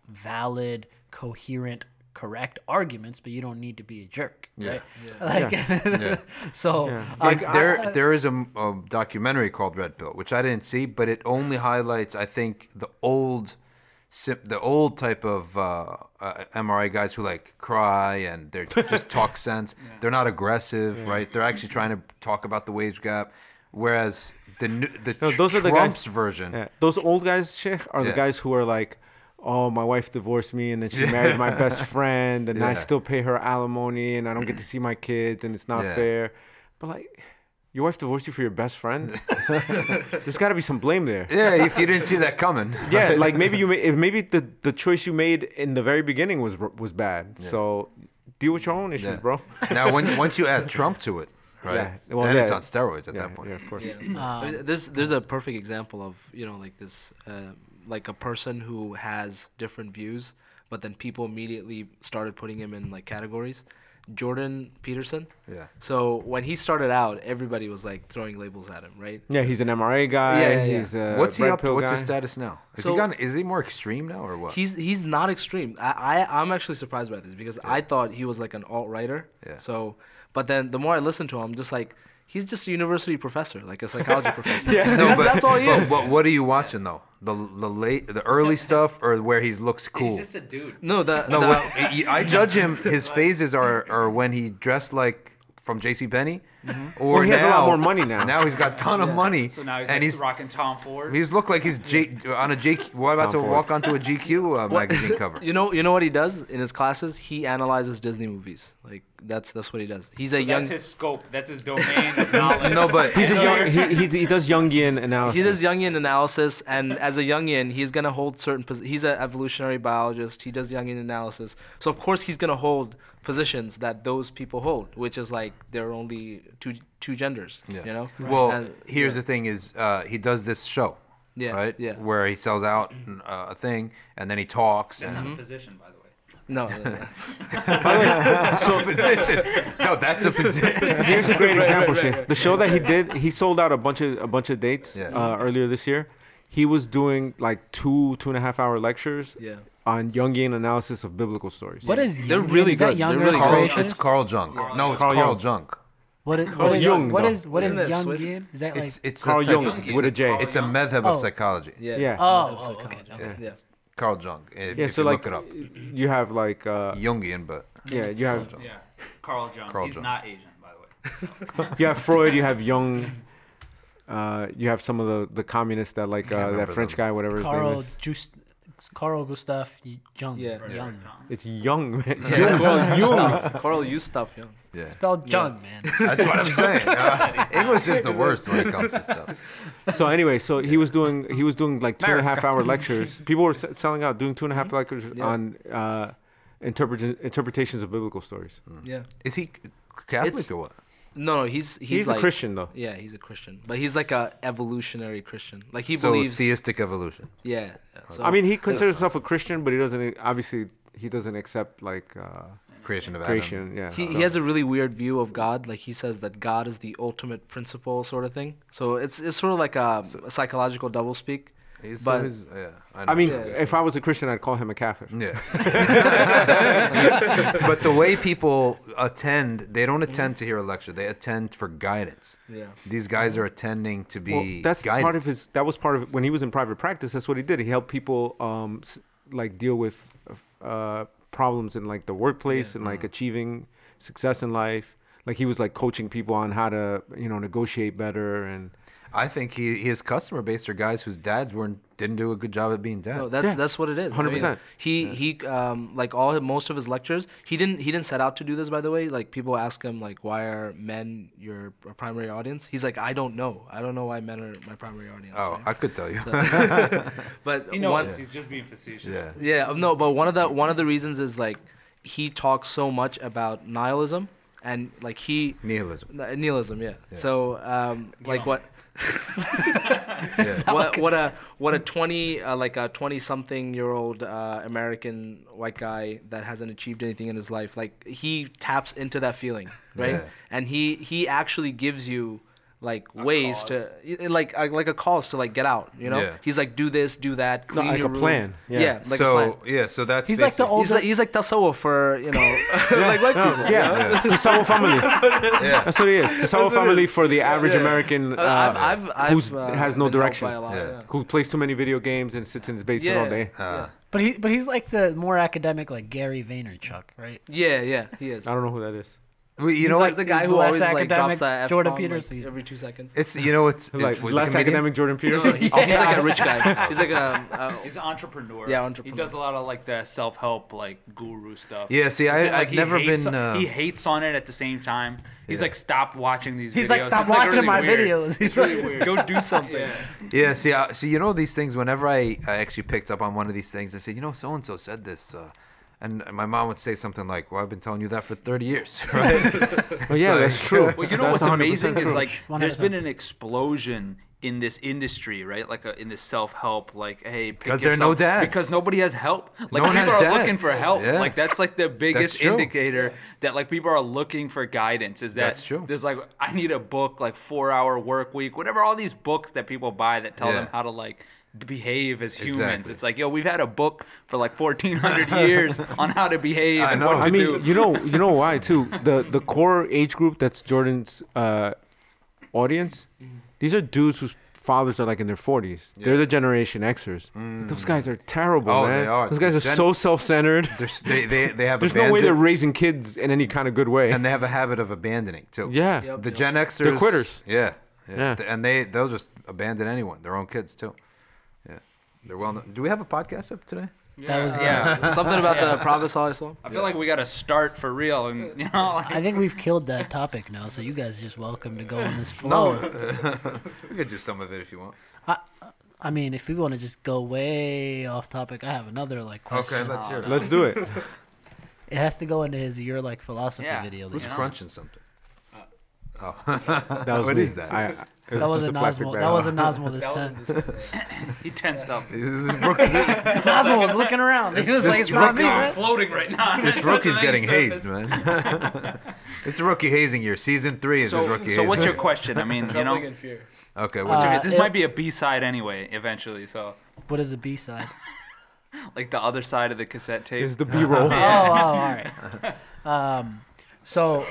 valid, coherent, correct arguments, but you don't need to be a jerk, right? Yeah. Like, [LAUGHS] so, Like I- there, I- there is a, a documentary called Red Pill, which I didn't see, but it only highlights, I think, the old, the old type of uh, uh, MRI guys who like cry and they're [LAUGHS] just talk sense. They're not aggressive, right? They're actually trying to talk about the wage gap, whereas the the No, tr- those are the Trump's guys- version. Yeah, those old guys, Sheikh, are the guys who are like, "Oh, my wife divorced me, and then she [LAUGHS] married my best friend, and I still pay her alimony, and I don't get to see my kids, and it's not Yeah. fair." But like, your wife divorced you for your best friend. [LAUGHS] There's got to be some blame there. Yeah, if you didn't see that coming. [LAUGHS] Yeah, like maybe you made, maybe the the choice you made in the very beginning was was bad. So deal with your own issues, Yeah. bro. now, when once you add Trump to it, right? Yeah, well, then it's on steroids at yeah, that point. yeah, of course. I mean, there's there's a perfect example of you know like this uh, like a person who has different views, but then people immediately started putting him in like categories. Jordan Peterson. Yeah. So when he started out, everybody was like throwing labels at him, right? Yeah, he's an MRA guy. Yeah, yeah, yeah. He's a What's he up to? What's guy. his status now? Is So- he gone? Is he more extreme now or what? He's he's not extreme. I, I I'm actually surprised by this because I thought he was like an alt writer. Yeah. So, but then the more I listen to him, I'm just like he's just a university professor, like a psychology [LAUGHS] professor. [LAUGHS] No, that's, but, that's all he but, is. but what are you watching though? The the late, the early [LAUGHS] stuff, or where he looks cool? He's just a dude. no, the, No, the- what, I judge him. His phases are are when he dressed like from J.C. Penney, or Well, he has a lot now- more money now. Now he's got a ton of money, So now he's and like he's rocking Tom Ford. he's looked like he's J, on a J. What about to Ford. walk onto a GQ uh, magazine cover? You know, you know what he does in his classes? He analyzes Disney movies. Like that's that's what he does. He's a young. That's his scope. That's his domain of [LAUGHS] knowledge. No, but He's a young. He, he, he does Jungian analysis. He does Jungian analysis, and as a Jungian, he's gonna hold certain. Pos- he's an evolutionary biologist. He does Jungian analysis, so of course he's gonna hold positions that those people hold, which is like there are only two two genders. Yeah. You know. Well, And- here's the thing: is uh, he does this show, Yeah, right? yeah. Where he sells out uh, a thing, and then he talks. That's and, not a position, by the way. No, no, no. [LAUGHS] so position. No, that's a [LAUGHS] position. Here's a great example, right, Sheikh. The show that he did, he sold out a bunch of a bunch of dates Yeah. uh, earlier this year. He was doing like two two and a half hour lectures yeah. on Jungian analysis of biblical stories. What is They're Jungian? really is that good. They're really Earth good. Carl, creationist? it's Carl Jung. No, it's Carl Carl, Jung. Jung. What is Carl what is Jung, what though. is what is Isn't that Young Swiss? Is that like It's it's Carl type Jung of- it's with a J. It's a madhab Oh. of psychology. Yeah. Yeah. oh, oh like okay college. okay. Yeah. Carl Jung. If, Yeah, if so you like look it up, you have like uh, Jungian, but yeah, you have Yeah, Carl Jung. Carl He's Jung. not Asian, by the way. [LAUGHS] you have Freud, you have Jung, uh, you have some of the the communists that like uh, that French them. guy, whatever his name Carl is. Just Carl Gustav Jung. Yeah. Young. It's Young, man. [LAUGHS] Yeah, Carl Gustav. Carl Gustav, yeah. yeah, Spelled Jung, man. [LAUGHS] that's what I'm [LAUGHS] saying. Uh, English is the worst when it comes to stuff. so anyway, so he was doing he was doing like two and a half hour lectures. People were s- selling out, doing two and a half lectures Yeah. on uh, interpret- interpretations of biblical stories. Yeah. Is he Catholic It's- or what? No, no, he's he's, He's, like a Christian though. Yeah, he's a Christian, but he's like a evolutionary Christian. Like he believes. so believes. theistic evolution. Yeah. yeah, so- I mean, he considers himself a Christian, but he doesn't obviously he doesn't accept like uh, Creation of Adam. creation. Yeah. he, so- he has a really weird view of God. Like he says that God is the ultimate principle, sort of thing. So it's it's sort of like a, a psychological doublespeak. He's, But- so he's, yeah, I mean. Yeah, if I was a Christian, I'd call him a kafir. Yeah. [LAUGHS] [LAUGHS] but the way people attend, they don't attend to hear a lecture. They attend for guidance. Yeah. These guys are attending to be Well, that's guided. part of his. That was part of when he was in private practice. That's what he did. He helped people, um, like deal with, uh, problems in like the workplace and Mm. like achieving success in life. Like he was like coaching people on how to, you know, negotiate better and. I think he, his customer base are guys whose dads weren't didn't do a good job at being dads. No, that's Yeah. that's what it is. I mean, 100%. he he um like all most of his lectures, he didn't he didn't set out to do this. By the way, like people ask him like, why are men your primary audience? He's like, I don't know. I don't know why men are my primary audience. oh, right? I could tell you. [LAUGHS] but He one, knows. He's just being facetious. yeah. Yeah, um, no, but one of the one of the reasons is like he talks so much about nihilism and like he Nihilism. n- nihilism, yeah. So um like what [LAUGHS] Yeah. what what a what a 20 uh, like a 20 something year old uh, American white guy that hasn't achieved anything in his life like he taps into that feeling, right? Yeah. And he he actually gives you like ways to like uh, like a cause to like get out, you know? Yeah. He's like do this, do that, No, clean like your a room. plan, yeah. Yeah, like a plan. so yeah, so that's He's like the basic- old- He's like he's like tasawwuf for you know, [LAUGHS] [LAUGHS] like white people. Yeah, Tasawwuf family. Yeah. [LAUGHS] That's what he is. Tasawwuf family for the average Yeah. American uh, I've, I've, I've, who's uh, has no direction, lot, Yeah. yeah. who plays too many video games and sits in his basement Yeah. all day. Uh, But he but he's like the more academic like Gary Vaynerchuk, right? Yeah, yeah, he is. I don't know who that is. Well, you He's know like what? the guy who always like drops that F Jordan bomb, Peterson. like, every two seconds. It's you know it's Like it, was he a less academic Jordan [LAUGHS] Peterson. He's like a rich guy. [LAUGHS] He's like a. Uh, He's an entrepreneur. Yeah, entrepreneur. He does a lot of like the self-help, like guru stuff. Yeah, see, I, But, like, I've never hates been. on- Uh, he hates on it at the same time. He's Yeah. like, stop watching these. He's videos. like, "Stop It's, like, watching really my weird. videos." He's It's really weird. [LAUGHS] go do something. Yeah. Yeah, see, I, see, you know these things. Whenever I, I actually picked up on one of these things, I said, you know, so and so said this, uh, and my mom would say something like, "Well, I've been telling you that for 30 years, [LAUGHS] right?" [LAUGHS] But yeah, So- that's true. Well, you know That's what's 100% amazing is like there's 100%. been an explosion in this industry, right? Like a, in this self-help, like hey, pick 'Cause there are no dads. Because nobody has help. Like No one people has are looking for help. Yeah. Like that's like the biggest indicator that like people are looking for guidance. Is that That's true. there's like I need a book like four hour work week, whatever. All these books that people buy that tell them how to like behave as humans. Exactly. It's like yo, we've had a book for like 1400 [LAUGHS] years on how to behave I and know. what to I mean, do. you know, [LAUGHS] you know why too. The the core age group that's Jordan's uh, audience. These are dudes whose fathers are like in their forties. They're the Generation Xers. Those guys are terrible, Oh, man. they are. Those guys are Gen- so self-centered. There's, they, they, they have There's no way they're raising kids in any kind of good way. and they have a habit of abandoning too. yeah. Yep. the Gen Xers, They're quitters. Yeah, yeah, Yeah. And they they'll just abandon anyone, their own kids too. Yeah, they're well. known. Do we have a podcast up today? That was uh, yeah. [LAUGHS] Something about Yeah. the Prophet Sallallahu I feel like we got to start for real, and you know, like, I think we've killed that topic now, so you guys are just welcome to go on this [LAUGHS] flow. No, [LAUGHS] We could do some of it if you want. I mean, if we want to just go way off topic, I have another like question. Okay, let's hear it. Let's do it. It has to go into his "You're Like Philosophy" Yeah. video. that Who's you know. crunching something? Uh, oh. That was What me. is that? I, I- it That was wasn't just a plastic Nazmo. bag. That wasn't Nazmo this That time. this. [LAUGHS] He tensed up. This rookie- Nazmo was looking around. He was this like, "It's not me, rookie- man." floating right now. [LAUGHS] This rookie's getting hazed, man. [LAUGHS] this is rookie hazing year. Season three is his So, rookie so hazing. what's your question? I mean, you know, Trembling in fear. Okay, what's Uh, your, this it- might be a B side anyway, eventually. So, What is a B side? like the other side of the cassette tape. Is the B roll? Oh, oh, all right. Um, so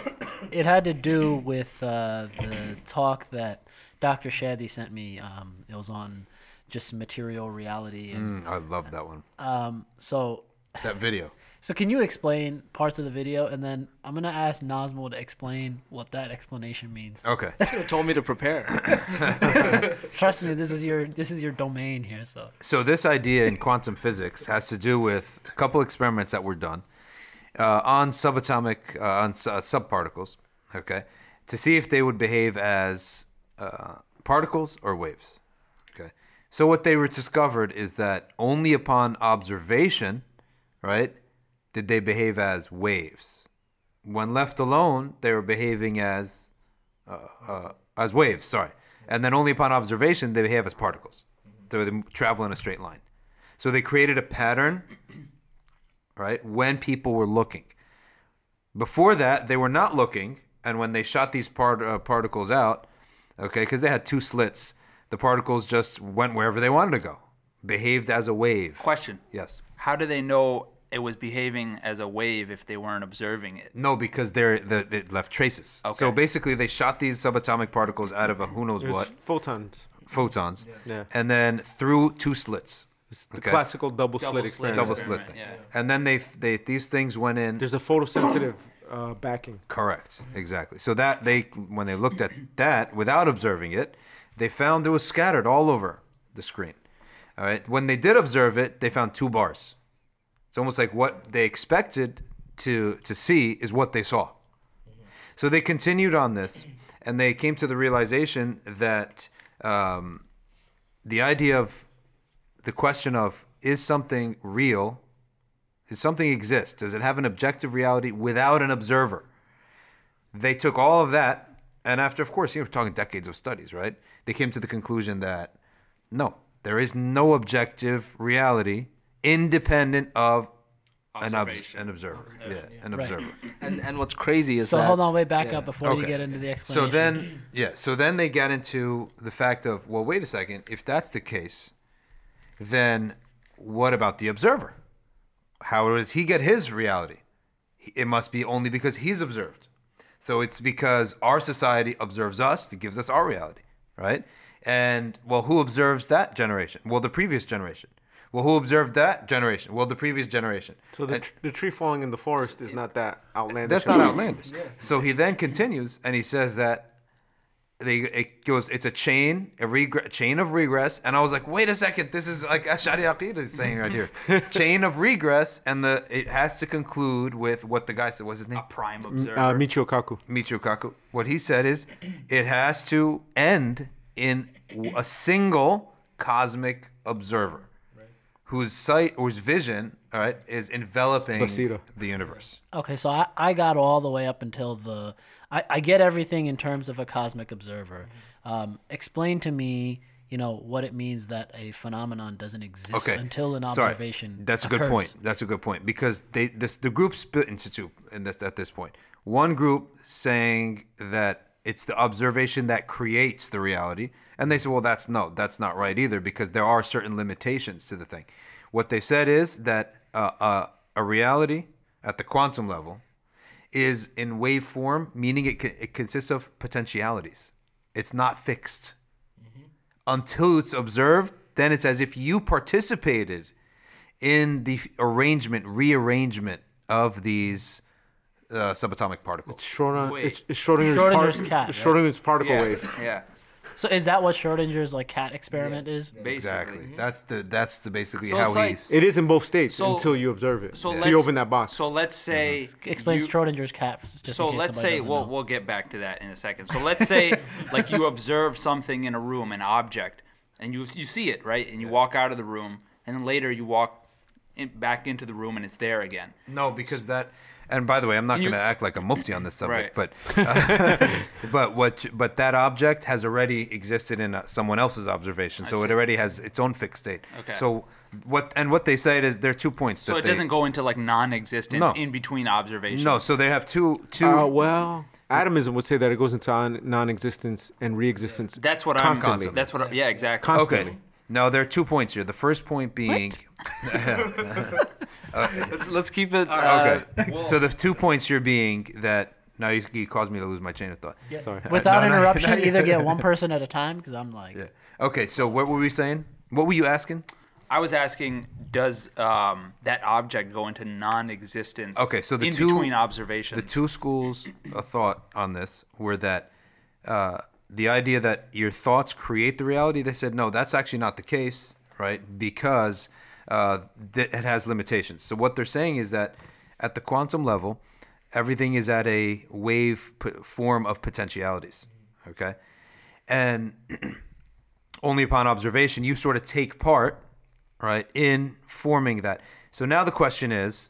it had to do with uh, the talk that Dr. Shadi sent me. Um, it was on just material reality, and Mm, I love that one. um, so That video. [LAUGHS] so can you explain parts of the video, and then I'm gonna ask Nosmo to explain what that explanation means. Okay. You told me to prepare. [LAUGHS] Trust me, this is your this is your domain here. So So this idea in quantum physics has to do with a couple experiments that were done uh, on subatomic uh, on su- uh, subparticles, okay, to see if they would behave as uh, particles or waves. Okay. So what they were discovered is that only upon observation, right, did they behave as waves. When left alone, they were behaving as uh, as waves. Sorry, and then only upon observation they behave as particles. So they travel in a straight line. So they created a pattern, right? When people were looking. Before that, they were not looking, and when they shot these part, uh, particles out, okay, because they had two slits, the particles just went wherever they wanted to go, behaved as a wave. Question: Yes. How do they know it was behaving as a wave if they weren't observing it? No, because they're the it left traces. Okay. So basically, they shot these subatomic particles out of a who knows There's what photons. photons, Yeah. and then through two slits. It's the Okay. classical double, Double slit slit experiment. double slit thing. yeah. And then they they these things went in. There's a photosensitive uh, backing. Correct. Exactly. So that they when they looked at that without observing it, they found it was scattered all over the screen. All right. When they did observe it, they found two bars. It's almost like what they expected to to see is what they saw. So they continued on this, and they came to the realization that um, the idea of the question of is something real does something exist? Does it have an objective reality without an observer? They took all of that, and after, of course, you know, we're talking decades of studies, right? They came to the conclusion that no, there is no objective reality independent of an, ob- an observer. Yeah, an Right. observer. And and what's crazy is so that hold on, wait, back yeah. up before you get into the explanation. So then, yeah, so then they got into the fact of, well, wait a second, if that's the case, then what about the observer? How does he get his reality? It must be only because he's observed. So it's because our society observes us that gives us our reality, right? And well, who observes that generation? Well, the previous generation. Well, who observed that generation? Well, the previous generation. So the, And- tr- the tree falling in the forest is not that outlandish. that's not outlandish. So he then continues and he says that they it goes it's a chain a regre- chain of regress and I was like wait a second this is like Ashari Aqid is saying right here [LAUGHS] chain of regress and the it has to conclude with what the guy said what's his name A prime observer. Uh, Michio Kaku. Michio Kaku what he said is it has to end in a single cosmic observer whose sight or whose vision all right is enveloping Basira. the universe Okay, so I, I got all the way up until the. I, I get everything in terms of a cosmic observer. Um, explain to me, you know, what it means that a phenomenon doesn't exist okay. until an Sorry. observation. That's a good point. That's a good point because they this the group split into two in this, at this point. One group saying that it's the observation that creates the reality, and they said, well, that's no, that's not right either because there are certain limitations to the thing. What they said is that uh, uh, a reality at the quantum level is in wave form, meaning it, it consists of potentialities. It's not fixed until it's observed, then it's as if you participated in the arrangement, rearrangement of these uh, subatomic particles. Schrodinger, it's, it's Schrodinger's, Schrodinger's part- cat, it's right? Schrodinger's particle yeah, wave. yeah. So is that what Schrodinger's like cat experiment is? Basically. Exactly. Mm-hmm. That's the that's the basically So how it's like- he's. It is in both states So- until you observe it. So So let's you open that box. So let's say Explain you- Schrodinger's cat. Just so in case let's say we'll know. we'll get back to that in a second. So let's say [LAUGHS] like you observe something in a room, an object, and you you see it right, and you walk out of the room, and then later you walk in, back into the room, and it's there again. no, because that and by the way, I'm not going to act like a mufti on this subject, Right. but uh, [LAUGHS] [LAUGHS] but what but that object has already existed in uh, someone else's observation, so it already has its own fixed state. Okay. So what and what they say is there are two points. So that it they, doesn't go into like non-existence No. in between observations. No, so they have two two. Uh, well, atomism would say that it goes into non-existence and re-existence. That's what constantly. I'm. Constantly. That's what. I, yeah, exactly. Constantly. okay. No, there are two points here. The first point being [LAUGHS] [LAUGHS] Let's, let's keep it. Uh, okay. so the two points here being that now you, you caused me to lose my chain of thought. Sorry. Without [LAUGHS] no, no, interruption, no. either get one person at a time because I'm like, Yeah. Okay. So what were we saying? What were you asking? I was asking, does um, that object go into non-existence? Okay, so the in two- between observations. The two schools of thought on this were that uh, the idea that your thoughts create the reality. They said no, that's actually not the case, right? Because uh, th- it has limitations. So what they're saying is that at the quantum level, everything is at a wave p- form of potentialities. Okay, and [CLEARS THROAT] only upon observation you sort of take part, right, in forming that. So now the question is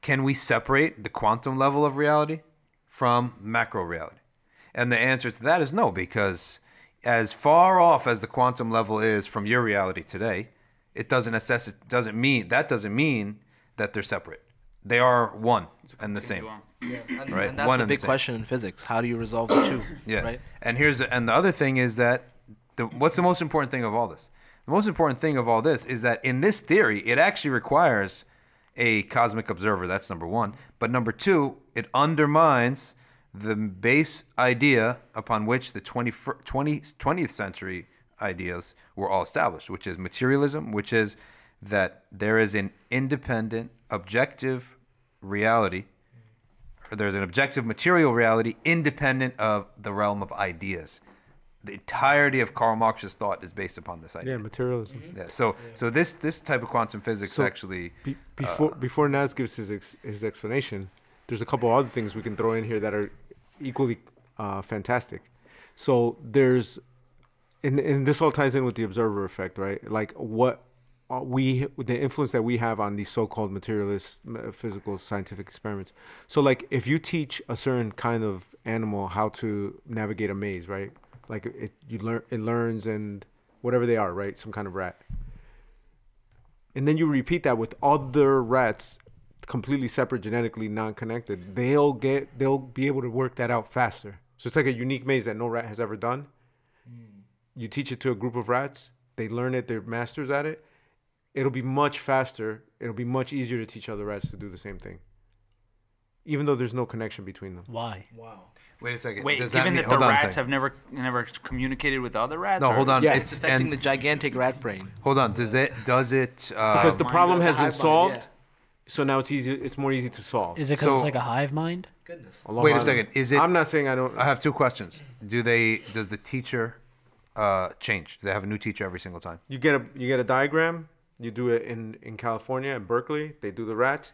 can we separate the quantum level of reality from macro reality? And the answer to that is no, because as far off as the quantum level is from your reality today, it doesn't assess it doesn't mean that doesn't mean that they're separate. They are one and the same. and, Right, and that's one the and the big question in physics. How do you resolve the two? [COUGHS] Yeah. Right. And here's and the other thing is that the what's the most important thing of all this? The most important thing of all this is that in this theory, it actually requires a cosmic observer. That's number one. But number two, it undermines the base idea upon which the 20, 20, 20th century ideas were all established, which is materialism, which is that there is an independent, objective reality or there's an objective material reality independent of the realm of ideas. The entirety of Karl Marx's thought is based upon this idea. Yeah, materialism. Yeah, So, so this this type of quantum physics So- actually. Be- uh, before before Naz gives his ex- his explanation, there's a couple other things we can throw in here that are equally uh, fantastic. So there's, and, and this all ties in with the observer effect, right? Like what uh, we the influence that we have on these so-called materialist physical scientific experiments. So like if you teach a certain kind of animal how to navigate a maze, right? Like it you learn it learns and whatever they are, right? Some kind of rat and then you repeat that with other rats completely separate genetically non-connected they'll get they'll be able to work that out faster so it's like a unique maze that no rat has ever done you teach it to a group of rats they learn it they're masters at it it'll be much faster it'll be much easier to teach other rats to do the same thing even though there's no connection between them why? Wow. Wait a second. Wait, Does given mean, that, the hold on a rats have never never communicated with other rats. No, hold on. Yeah. It's It's affecting and the gigantic rat brain. hold on. Does it does it uh, because the problem has been hive mind, solved so now it's easy it's more easy to solve Is it because So- it's like a hive mind? Goodness. Allah Wait a Alam. second, is it- i'm not saying i don't I have two questions. Do they does the teacher uh, change? Do they have a new teacher every single time? You get a you get a diagram. You do it in in California in Berkeley. They do the rats.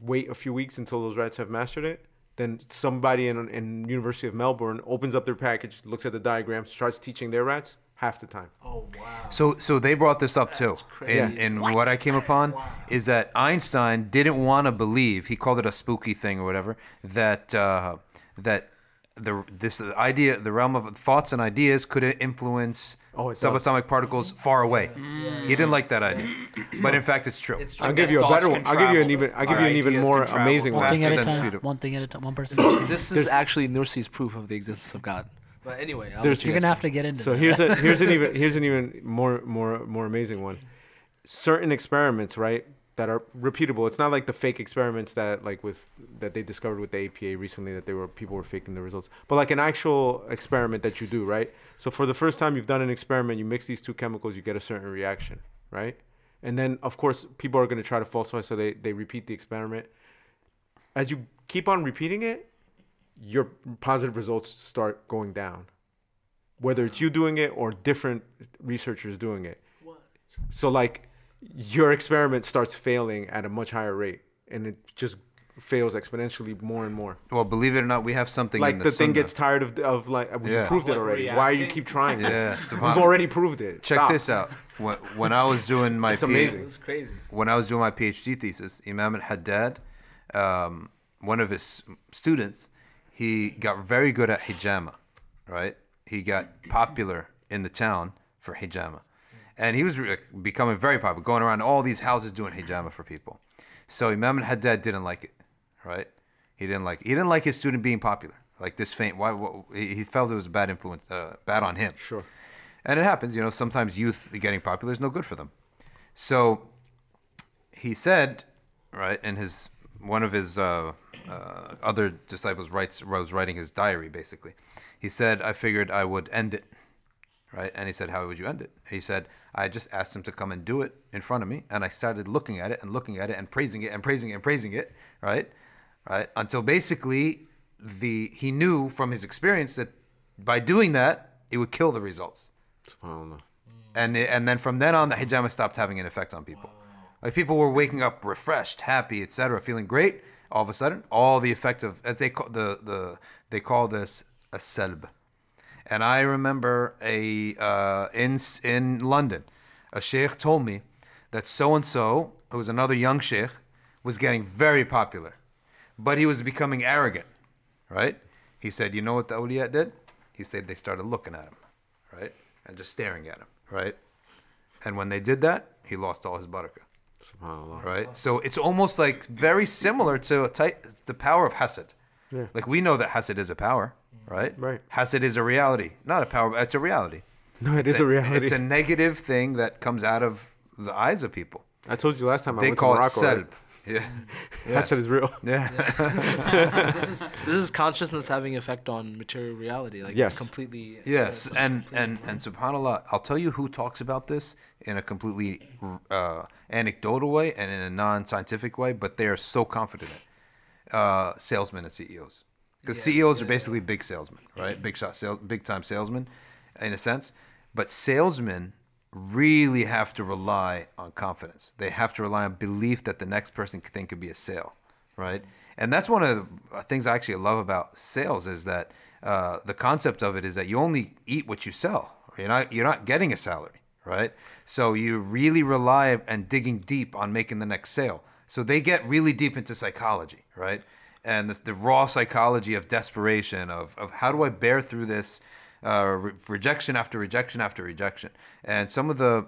Wait a few weeks until those rats have mastered it. Then somebody in in University of Melbourne opens up their package, looks at the diagram, starts teaching their rats half the time. Oh wow. So so they brought this up too. crazy. And and what I came upon is that Einstein didn't want to believe. He called it a spooky thing or whatever. That uh, that the this idea, the realm of thoughts and ideas, could influence Oh, it does. subatomic particles far away. He didn't like that idea, but in fact, it's true. It's I'll give you a better one. I'll give you an even. I'll give Our you an even more amazing One one. thing at a than time. speed of- One thing at a time. One person. at a time. This is There's- actually Nursi's proof of the existence of God. But anyway, I'll There's- let you You're guys gonna have to get into. So that. here's a [LAUGHS] here's an even here's an even more more more amazing one. Certain experiments, right, that are repeatable. It's not like the fake experiments that like with that they discovered with the APA recently that they were people were faking the results. But like an actual experiment that you do, right? So for the first time you've done an experiment, you mix these two chemicals, you get a certain reaction, right? And then of course people are going to try to falsify so they they repeat the experiment. As you keep on repeating it, your positive results start going down whether it's you doing it or different researchers doing it. What? So like your experiment starts failing at a much higher rate and it just fails exponentially more and more. Well, believe it or not, we have something Like in the, the, thing gets tired of of like we Yeah. proved it Like already. Why you keep trying? Yeah, We've already proved it. Check Stop. this out. When, when I was doing my It's amazing. It's crazy. when I was doing my PhD thesis, Imam al-Haddad um, one of his students, he got very good at hijama, right? He got popular in the town for hijama, and he was re- becoming very popular, going around all these houses doing hijama for people. So Imam al-Haddad didn't like it, right? He didn't like he didn't like his student being popular, like this fame. Why? What, he he felt it was a bad influence, uh, bad on him. Sure. And it happens, you know. Sometimes youth getting popular is no good for them. So he said, right, in his one of his uh, uh, other disciples writes was writing his diary basically. He said, I figured I would end it, right? And he said, How would you end it? He said, I just asked him to come and do it in front of me, and I started looking at it and looking at it and praising it and praising it and praising it, right, right, until basically the he knew from his experience that by doing that it would kill the results SubhanAllah. and it, and then from then on the hijama stopped having an effect on people like people were waking up refreshed happy etc feeling great all of a sudden all the effect of as they call the the they call this a selb. And i remember a uh, in in london a sheikh told me that so and so who was another young sheikh was getting very popular but he was becoming arrogant right? He said you know what the awliya did? He said they started looking at him right and just staring at him right? And when they did that, he lost all his barakah. SubhanAllah. Right? So it's almost like very similar to a type, the power of hasad. Yeah. Like we know that hasad is a power, right? Right. Hasad is a reality. Not a power, but it's a reality. No, it It's is a reality. It's a negative thing that comes out of the eyes of people. I told you last time I They went call to it Morocco. selb. right? Yeah. [LAUGHS] That said is real. Yeah. [LAUGHS] this is this is consciousness having effect on material reality. Like Yes. it's completely Yes, it's and completely- and and subhanallah, I'll tell you who talks about this in a completely uh, anecdotal way and in a non-scientific way, but they are so confident. in. Uh, salesmen and CEOs, because CEOs are basically big salesmen, right? Big shot sales, big time salesmen, in a sense. But salesmen really have to rely on confidence. They have to rely on belief that the next person could think could be a sale, right? And that's one of the things I actually love about sales is that uh, the concept of it is that you only eat what you sell. You're not you're not getting a salary, right? So you really rely and digging deep on making the next sale. So they get really deep into psychology, right? And this, the raw psychology of desperation of, of how do I bear through this uh, re- rejection after rejection after rejection. And some of the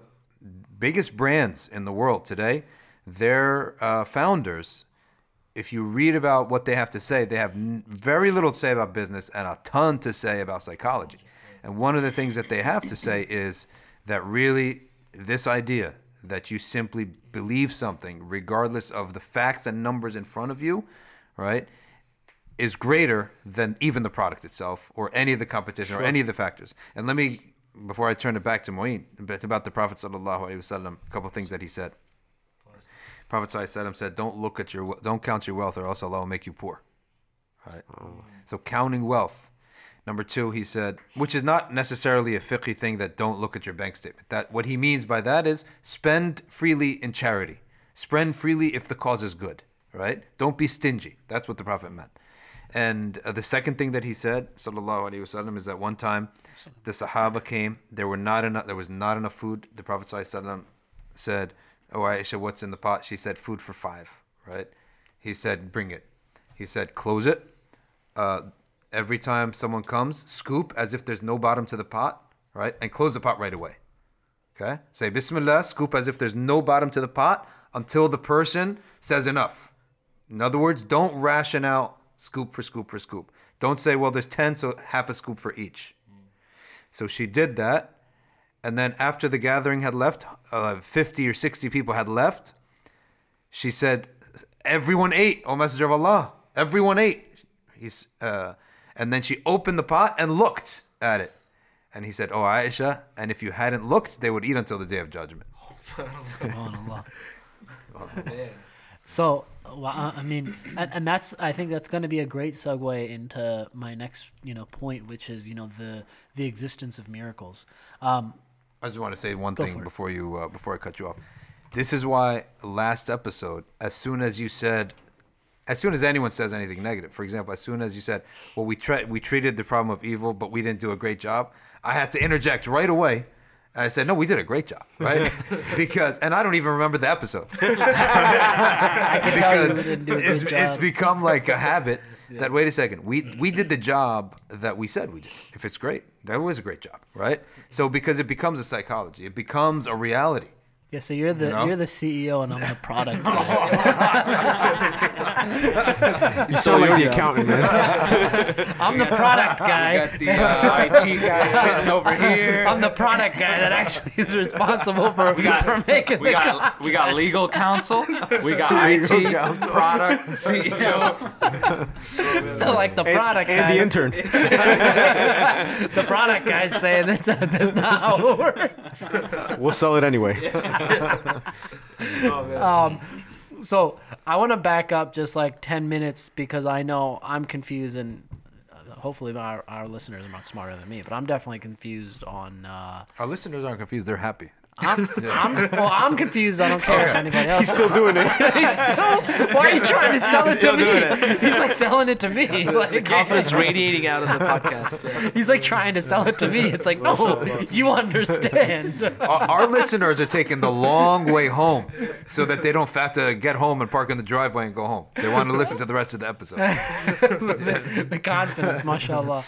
biggest brands in the world today, their uh, founders, if you read about what they have to say, they have n- very little to say about business and a ton to say about psychology. And one of the things that they have to say is that really this idea that you simply believe something regardless of the facts and numbers in front of you, right? Is greater than even the product itself or any of the competition or any of the factors. And let me, before I turn it back to Moeen, bit about the Prophet sallallahu alaihi wasallam, a couple of things that he said. Prophet sallallahu alaihi wasallam said, "Don't look at your, don't count your wealth, or else Allah will make you poor." Right. Mm. So counting wealth. Number two, he said, which is not necessarily a fiqhy thing that don't look at your bank statement. That what he means by that is spend freely in charity. Spend freely if the cause is good. Right. Don't be stingy. That's what the Prophet meant. And uh, the second thing that he said, sallallahu alaihi wasallam, is that one time the Sahaba came. There were not enough. There was not enough food. The Prophet sallallahu said, "Oh Aisha, what's in the pot?" She said, "Food for five. Right? He said, "Bring it." He said, "Close it." Uh, every time someone comes, scoop as if there's no bottom to the pot. Right? And close the pot right away. Okay? Say Bismillah. Scoop as if there's no bottom to the pot until the person says enough. In other words, don't ration out scoop for scoop for scoop. Don't say, well, there's 10, so half a scoop for each. So she did that. And then after the gathering had left, uh, 50 or 60 people had left, she said, everyone ate, O Messenger of Allah. Everyone ate. He's, uh, and then she opened the pot and looked at it. And he said, Oh, Aisha, and if you hadn't looked, they would eat until the day of judgment. [LAUGHS] So, well, I I mean, and, and that's I think that's going to be a great segue into my next you know point, which is you know the the existence of miracles. Um, I just want to say one thing before you uh, before I cut you off. This is why last episode, as soon as you said, as soon as anyone says anything negative, for example, as soon as you said, "Well, we tre- we treated the problem of evil, but we didn't do a great job," I had to interject right away And I said, no, we did a great job, [LAUGHS] right? because, and I don't even remember the episode. [LAUGHS] I can tell you because didn't do a it's, it's become like a habit [LAUGHS] that wait a second we we did the job that we said we did. If it's great that was a great job right? So because it becomes a psychology it becomes a reality Yeah, so you're the You know? you're the CEO and I'm the product [LAUGHS] guy. [LAUGHS] You sound like the accountant, man. [LAUGHS] I'm the product We guy. got the uh, IT guy sitting over here. I'm the product guy that actually is responsible for, for making We the got content. we got legal counsel. We got IT product E CEO. So like the product guy. and the intern. the product guys saying that's not, that's not how it works. We'll sell it anyway. [LAUGHS] Um, so I want to back up just like 10 minutes because I know I'm confused and uh, hopefully our, our listeners are much smarter than me, but I'm definitely confused on. Uh, our listeners aren't confused they're happy I'm, [LAUGHS] I'm, well, I'm confused. I don't care if anybody else. He's still doing it. [LAUGHS] He's still. Why are you trying to sell it to me? [LAUGHS] He's like selling it to me. Like, Confidence radiating out of the podcast. Yeah. He's like trying to sell it to me. It's like, no, you understand. our, our listeners are taking the long way home so that they don't have to get home and park in the driveway and go home they want to listen to the rest of the episode the confidence, mashallah.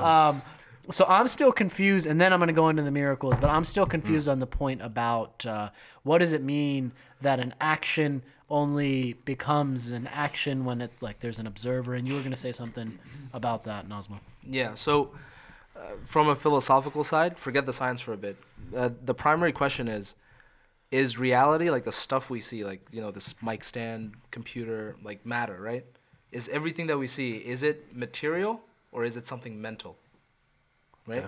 Um, so I'm still confused, and then I'm going to go into the miracles, but I'm still confused on the point about uh, what does it mean that an action only becomes an action when it like there's an observer, and you were going to say something about that, Nazma. Yeah. So, uh, from a philosophical side, forget the science for a bit. Uh, the primary question is: Is reality like the stuff we see, like you know, this mic stand, computer, like matter, right? Is everything that we see is it material or is it something mental? Right.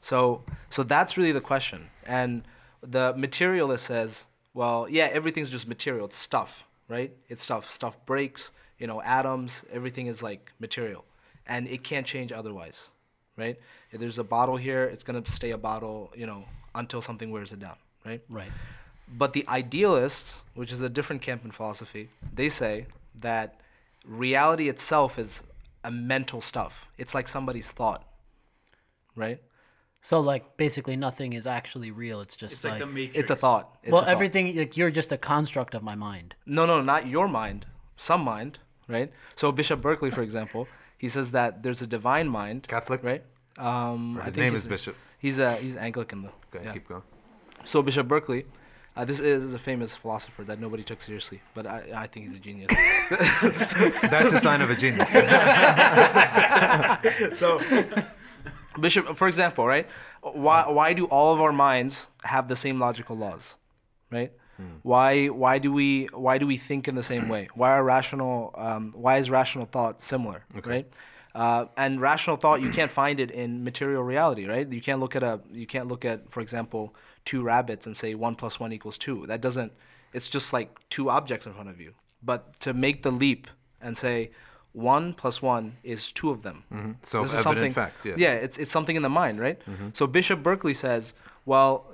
So, so that's really the question. And the materialist says, well, yeah, everything's just material. It's stuff, right? It's stuff. Stuff breaks. You know, atoms. Everything is like material, and it can't change otherwise, right? If there's a bottle here, it's gonna stay a bottle, you know, until something wears it down, right? Right. But the idealists, which is a different camp in philosophy, they say that reality itself is a mental stuff. It's like somebody's thought, right? So like basically nothing is actually real. It's just It's like like, the Matrix. It's a thought. It's well a thought. everything like you're just a construct of my mind. No, no, not your mind. Some mind, right? So Bishop Berkeley, for example, he says that there's a divine mind. Catholic? right? Um, I his think name he's- is Bishop. He's a he's Anglican though. okay Yeah. keep going So Bishop Berkeley, uh, this is a famous philosopher that nobody took seriously, but I, I think he's a genius. [LAUGHS] that's a sign of a genius [LAUGHS] so Bishop, for example, right? Why why do all of our minds have the same logical laws, right? Why why do we why do we think in the same way? Why are rational um, why is rational thought similar, right? Uh, and rational thought you can't find it in material reality, right? You can't look at a you can't look at, for example, two rabbits and say one plus one equals two. That doesn't. It's just like two objects in front of you. But to make the leap and say one plus one is two of them. So This is evident something- fact, yeah. Yeah, it's it's something in the mind, right? Mm-hmm. So Bishop Berkeley says, well,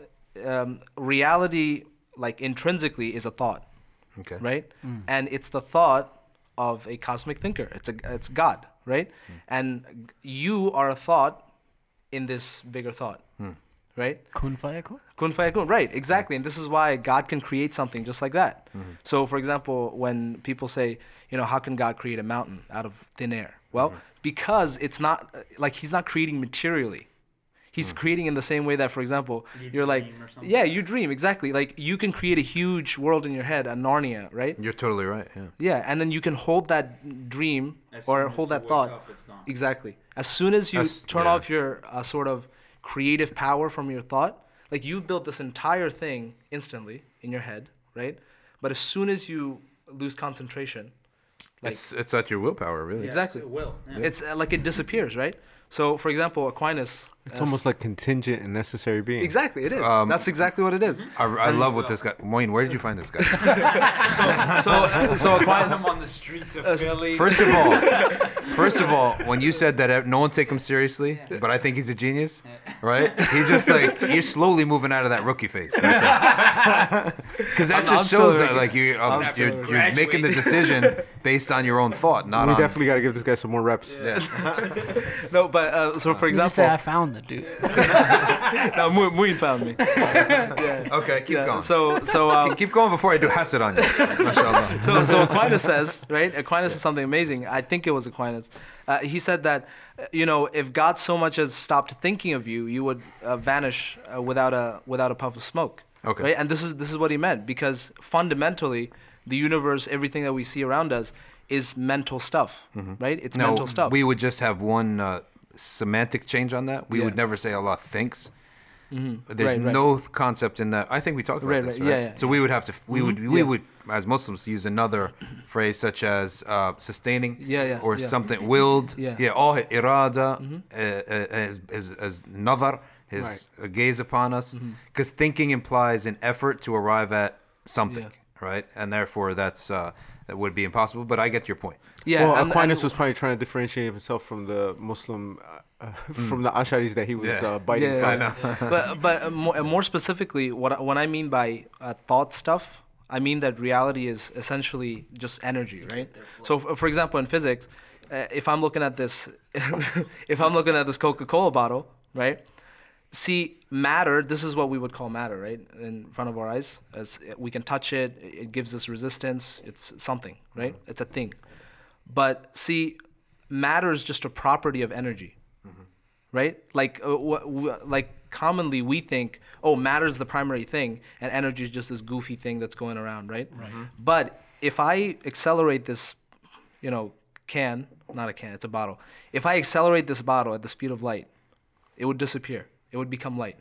um, reality, like intrinsically, is a thought, okay right? Mm. And it's the thought of a cosmic thinker. It's a it's God, right? Mm. And you are a thought in this bigger thought, hmm. right? Kun fayakun? Kun fayakun, right? Exactly, and this is why God can create something just like that. Mm-hmm. So, for example, when people say, you know, how can God create a mountain out of thin air? Well, because it's not like He's not creating materially. He's creating in the same way that, for example, you are like, dream or something. yeah, you dream exactly. Like you can create a huge world in your head, a Narnia, right? you're totally right yeah Yeah, and then you can hold that dream As or hold that thought. up, it's gone. Exactly. As soon as you That's- turn yeah. off your uh, sort of creative power from your thought, like you built this entire thing instantly in your head, right? But as soon as you lose concentration, like it's it's at your willpower really Yeah, Exactly. It will. Yeah. it's uh, like it disappears, right? So, for example, Aquinas. It's almost like contingent and necessary being. exactly it is. Um, That's exactly what it is. I, I love what this guy Moeen, where did you find this guy [LAUGHS] So, so Find him on the streets of Philly. First of all, [LAUGHS] first of all, when you said that no one take him seriously, but I think he's a genius, right? He just like you're slowly moving out of that rookie phase, because [LAUGHS] that I'm- just I'm still shows that like you um, I'm you're, still you're making the decision based on your own thought, not we on. definitely got to give this guy some more reps. yeah. No, but uh, so for You just say I example, found the dude. [LAUGHS] no, Mu- Moeen found me. [LAUGHS] yeah. Okay, keep Yeah, going. So, so, [LAUGHS] um, keep, keep going before I do hasad on you. Mashallah. so, so Aquinas says, right? Aquinas is something amazing. I think it was Aquinas. Uh, he said that, you know, if God so much as stopped thinking of you, you would uh, vanish uh, without a without a puff of smoke. Okay. Right? And this is this is what he meant because fundamentally, the universe, everything that we see around us, is mental stuff. Right? It's No, mental stuff. we would just have one uh, semantic change on that. We Yeah. would never say Allah thinks. There's Right, right. no concept in that. I think we talked about Right, this, right. Yeah, yeah, so we would have to. We would. We Yeah. would, as Muslims, use another [CLEARS THROAT] phrase such as uh, sustaining. Yeah, yeah, Or something willed. Yeah. Yeah. All irada, uh, uh, as as as nazar, his uh, gaze upon us, because thinking implies an effort to arrive at something, right? And therefore, that's uh, that would be impossible. But I get your point. Yeah. well, and- Aquinas and- was probably trying to differentiate himself from the Muslim, uh, uh, [LAUGHS] from the Asharis that he was Yeah. uh, biting. Yeah, from. yeah, yeah. but but uh, more, uh, more specifically, what I- when I mean by uh, thought stuff, I mean that reality is essentially just energy, right? So, f- for example, in physics, uh, if I'm looking at this, [LAUGHS] if I'm looking at this Coca-Cola bottle, right? See, matter. This is what we would call matter, right? In front of our eyes, as we can touch it, it gives us resistance. It's something, right? It's a thing. But see, matter is just a property of energy right? Like, uh, wh- wh- like commonly we think, oh, matter is the primary thing, and energy is just this goofy thing that's going around, right? Right. But if I accelerate this, you know, can, not a can, it's a bottle. If I accelerate this bottle at the speed of light, it would disappear. It would become light.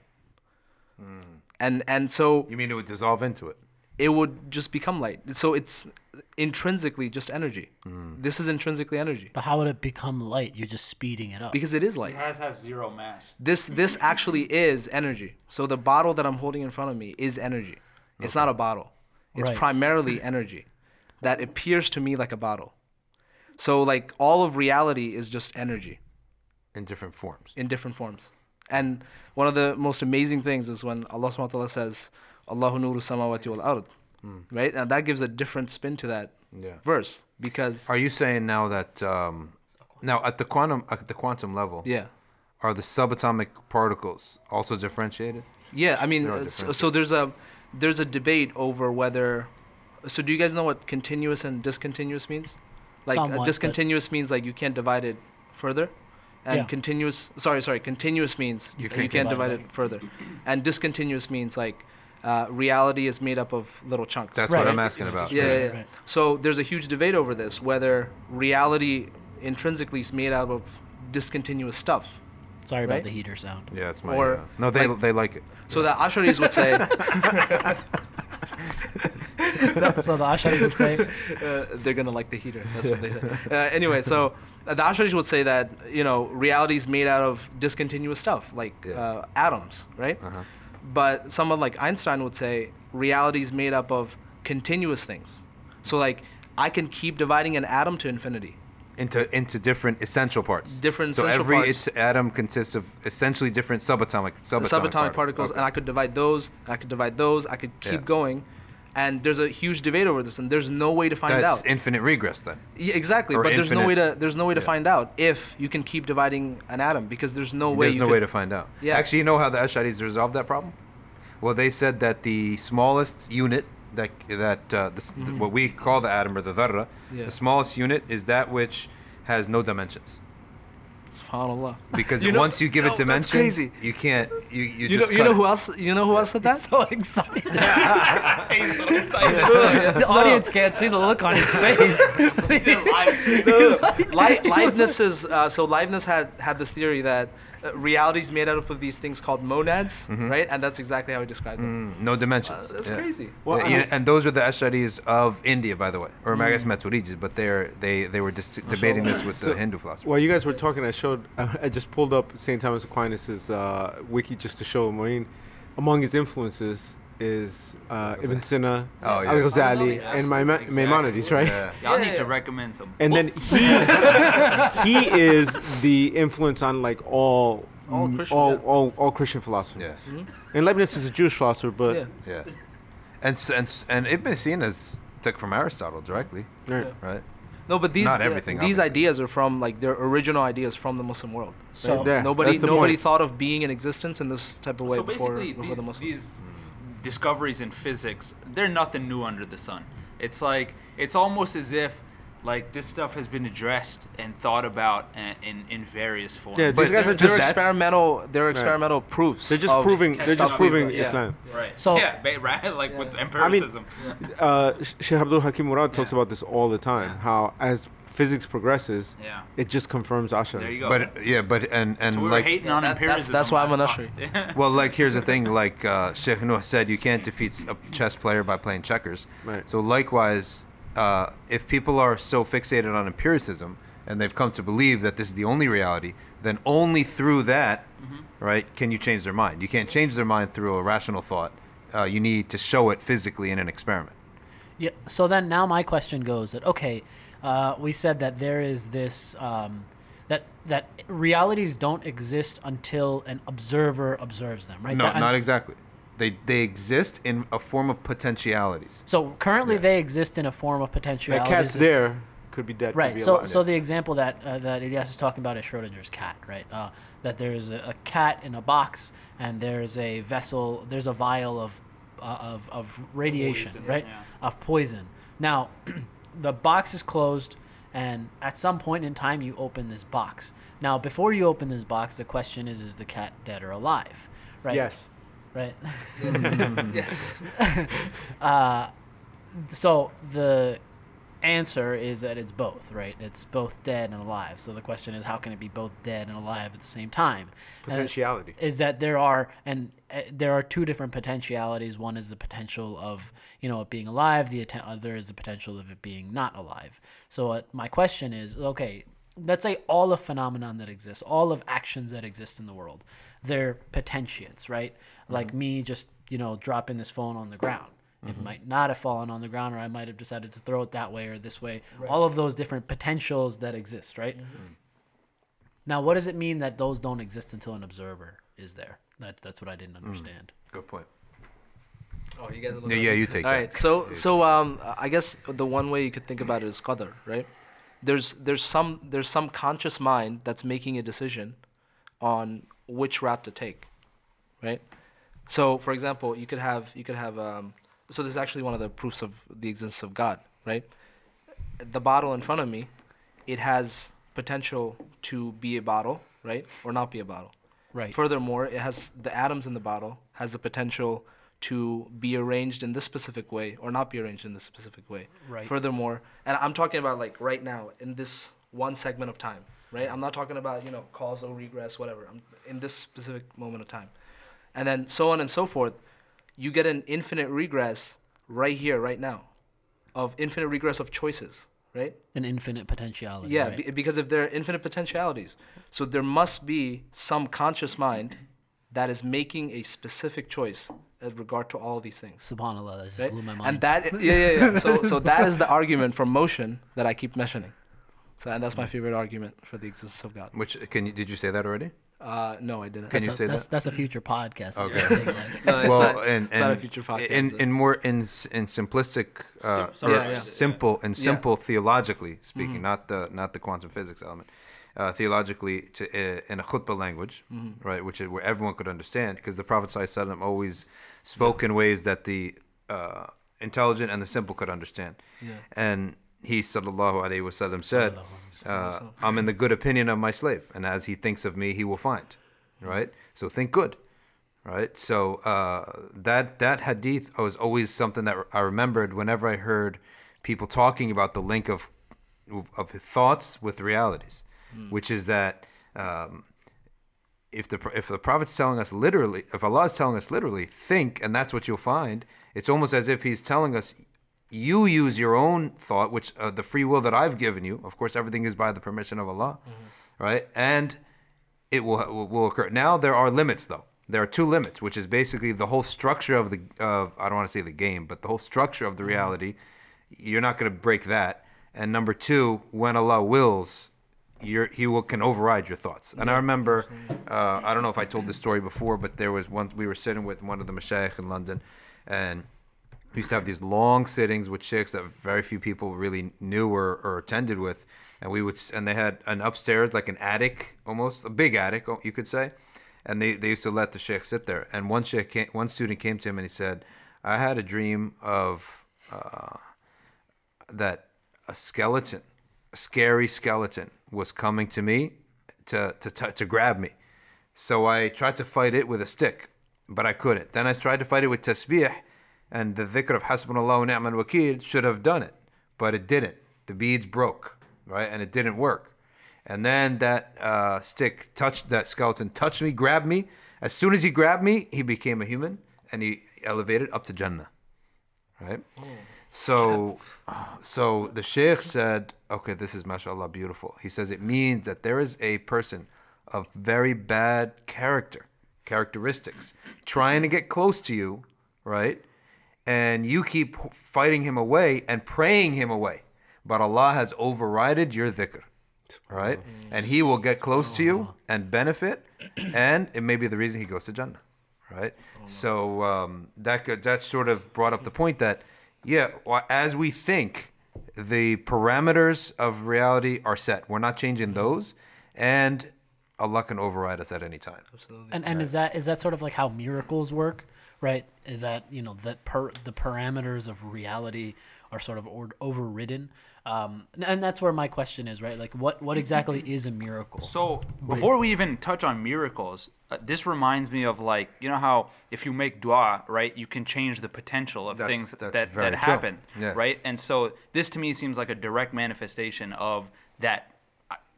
And and so You mean it would dissolve into it? It would just become light. So it's intrinsically just energy. Mm. This is intrinsically energy But how would it become light? You're just speeding it up. because it is light. It has to have zero mass. this this actually is energy. So the bottle that I'm holding in front of me is energy. It's not a bottle. It's Right. primarily [CLEARS THROAT] energy that appears to me like a bottle. So like all of reality is just energy in different forms. in different forms. And one of the most amazing things is when Allah subhanahu wa ta'ala says, Allahu nuru samawati wal ard. Right? And that gives a different spin to that Yeah. verse. Because Are you saying now that um, now at the quantum at the quantum level, yeah. are the subatomic particles also differentiated? Yeah, I mean, There are uh, so, so there's a there's a debate over whether. So do you guys know what continuous and discontinuous means? Like Somewhat, but- discontinuous means like you can't divide it further, and Yeah. continuous. Sorry, sorry. Continuous means you, can't you can't divide divide it. it further, and discontinuous means like uh, reality is made up of little chunks. That's Right. what I'm asking about. yeah, yeah, yeah. Right. So there's a huge debate over this whether reality intrinsically is made out of discontinuous stuff. Sorry about the heater sound. Yeah, it's my. Or, uh, no, they like- they like it. So the Asharis would say. [LAUGHS] so the Asharis would say, [LAUGHS] uh, they're gonna like the heater. That's what they say. Uh, anyway, so uh, the Asharis would say that you know reality is made out of discontinuous stuff like Yeah. uh, atoms, right? Uh-huh. But someone like Einstein would say reality is made up of continuous things. So like I can keep dividing an atom to infinity. into into different essential parts. Different so essential every parts. it- atom consists of essentially different subatomic subatomic, subatomic particles, Okay. and I could divide those. I could divide those. I could keep Yeah. going. And there's a huge debate over this, and there's no way to find out. That's out. infinite regress then. Yeah, exactly, or but there's no way to there's no way to yeah. find out if you can keep dividing an atom because there's no way. There's no could, way to find out. Yeah. Actually, you know how the Ash'aris resolved that problem? Well, they said that the smallest unit that that uh, the- what we call the atom or the dharra, Mm-hmm. Yeah. the smallest unit is that which has no dimensions. Subhanallah. Because You know- once you give Oh, it dimensions, crazy. you can't. You you, You know, just you know who else? You know who else said that? so excited. He's so excited. [LAUGHS] the audience can't see the look on his face. [LAUGHS] [LAUGHS] Li- Leibniz is uh, so Leibniz had had this theory that uh, reality is made out of these things called monads, right? And that's exactly how he described them. Mm, no dimensions. Uh, that's Yeah. crazy. Well, Yeah, and those are the Ash'aris of India, by the way, or I guess Mm. Maturidis, but they're they they were dis- debating this with the Hindu philosophers. While you guys were talking, I showed, [LAUGHS] I just pulled up St. Thomas Aquinas' uh, wiki just to show Moeen. Among his influences is uh, Ibn Sina, Oh, yeah. Al Ghazali, and Maima- Exactly. Maimonides, right? Yeah. Y'all Yeah, need to recommend some. And then he [LAUGHS] he is the influence on like all All Christian, all, yeah. all, all Christian philosophy. Yeah. And Leibniz is a Jewish philosopher, but Yeah. Yeah, and and and Ibn Sina is took from Aristotle directly, Right. right? No, but these Not everything, these obviously. ideas are from like their original ideas from the Muslim world. So- Yeah, nobody nobody point. thought of being in existence in this type of way so before, basically, before the Muslims. these discoveries in physics, they're nothing new under the sun. It's like it's almost as if like this stuff has been addressed and thought about in in, in various forms. Yeah, But these guys are they're just experimental. They're experimental proofs. they're just of proving they're just proving yeah. Islam. Right. So- yeah, right. Like with empiricism. I mean, empiricism. uh, Sheikh Abdul Hakim Murad talks Yeah. about this all the time. Yeah. How as physics progresses, yeah. it just confirms Asha. There you go. But yeah, but and and So we were like hating on That- that's- empiricism. that's why I'm an pod. [LAUGHS] Well, like here's the thing. Like uh, Sheikh Nuh said, you can't defeat a chess player by playing checkers. Right. So likewise, uh, if people are so fixated on empiricism and they've come to believe that this is the only reality, then only through that, right, can you change their mind. You can't change their mind through a rational thought. Uh, you need to show it physically in an experiment. Yeah. So then now my question goes that okay, uh, we said that there is this um, that that realities don't exist until an observer observes them, right? No, That- not exactly. They they exist in a form of potentialities. so currently Yeah. they exist in a form of potentialities. That potentiality. cat's there could be dead. could Right. be So, alive. so the example that uh, that Ilyas is talking about is Schrodinger's cat, right? Uh, that there's a, a cat in a box, and there's a vessel, there's a vial of uh, of, of radiation, Poison, right? yeah. Of poison. Now, [CLEARS THROAT] the box is closed, and at some point in time, you open this box. Now, before you open this box, the question is: Is the cat dead or alive? Right. yes. Right. [LAUGHS] yes. [LAUGHS] Uh, so the answer is that it's both, right? It's both dead and alive. So the question is, how can it be both dead and alive at the same time? Potentiality. is that there are and uh, there are two different potentialities. One is the potential of you know it being alive. The other is the potential of it being not alive. So uh, my question is, okay, let's say all of phenomenon that exists, all of actions that exist in the world, they're potentiates, right? Like me just you know dropping this phone on the ground. It might not have fallen on the ground, or I might have decided to throw it that way or this way. All of those different potentials that exist, right? Now, what does it mean that those don't exist until an observer is there? That, that's what I didn't understand. Good point. Oh, you guys. Are Yeah, yeah, you take All that. right. So so um, I guess the one way you could think about it is qadar, right? There's there's some there's some conscious mind that's making a decision on which route to take, right? So for example, you could have you could have um, so this is actually one of the proofs of the existence of God, right? The bottle in front of me, it has potential to be a bottle, right, or not be a bottle. Right. Furthermore, it has the atoms in the bottle has the potential to be arranged in this specific way or not be arranged in this specific way. Right. Furthermore, and I'm talking about like right now in this one segment of time, right? I'm not talking about you know causal regress, whatever. I'm in this specific moment of time, and then so on and so forth. You get an infinite regress right here, right now, of infinite regress of choices, right? An infinite potentiality. Yeah, right? be, because if there are infinite potentialities, so there must be some conscious mind that is making a specific choice as regard to all these things. Subhanallah, that just Right? blew my mind. And that, yeah, yeah, yeah. [LAUGHS] So, so that is the argument for motion that I keep mentioning. So, and that's my favorite argument for the existence of God. Which can you? Did you say that already? Uh, no, I didn't. Can that's you a, say that's, that? That's a future podcast. Okay. It's gonna take, like- No, it's well, not, and, it's not a and future podcast. in in more in in simplistic uh, Sim- or Yeah, yeah. simple and Yeah. simple theologically speaking, Mm-hmm. not the not the quantum physics element. Uh, theologically, to uh, in a khutbah language, Mm-hmm. right, which is where everyone could understand, because the Prophet ﷺ always spoke in ways that the uh, intelligent and the simple could understand. And he sallallahu alaihi wasallam said, uh, "I'm in the good opinion of my slave, and as he thinks of me, he will find." Right. So think good right? So uh, that that hadith was always something that I remembered whenever I heard people talking about the link of of thoughts with realities, which is that um, if the if the prophet's telling us literally, if Allah is telling us literally, think, and that's what you'll find. It's almost as if He's telling us. You use your own thought, which uh, the free will that I've given you. Of course, everything is by the permission of Allah, right? And it will will- occur. Now there are limits though. There are two limits, which is basically the whole structure of the of I don't want to say the game, but the whole structure of the reality. You're not going to break that. And number two, when Allah wills, you're, He will can override your thoughts. And I remember, uh, I don't know if I told this story before, but there was one we were sitting with one of the mashayikh in London, and We used to have these long sittings with sheikhs that very few people really knew or, or attended with, and we would and they had an upstairs like an attic almost a big attic you could say, and they, they used to let the sheikh sit there. And one sheikh came, one student came to him and he said, "I had a dream of uh, that a skeleton, a scary skeleton, was coming to me to to to, to grab me." So I tried to fight it with a stick, but I couldn't. Then I tried to fight it with tasbih, and the dhikr of Hasbunallah wa ni'mal wakil should have done it, but it didn't. The beads broke, right, and it didn't work. And then that uh, stick touched that skeleton, touched me, grabbed me. As soon as he grabbed me, he became a human, and he elevated up to Jannah, right? So, so the sheikh said, "Okay, this is mashallah beautiful." He says it means that there is a person of very bad character, characteristics, trying to get close to you, right? And you keep fighting him away and praying him away, but Allah has overridden your dhikr, right? And He will get close to you and benefit, and it may be the reason He goes to Jannah, right? So um, that that sort of brought up the point that, yeah, as we think, the parameters of reality are set. We're not changing those, and Allah can override us at any time. Absolutely. And and is that is that sort of like how miracles work, right? That you know that per the parameters of reality are sort of or, overridden, um, and- and that's where my question is, right? Like, what what exactly is a miracle? So before we even touch on miracles, uh, this reminds me of like you know how if you make dua, right, you can change the potential of That's- things that's that that happen, Yeah. right? And so this to me seems like a direct manifestation of that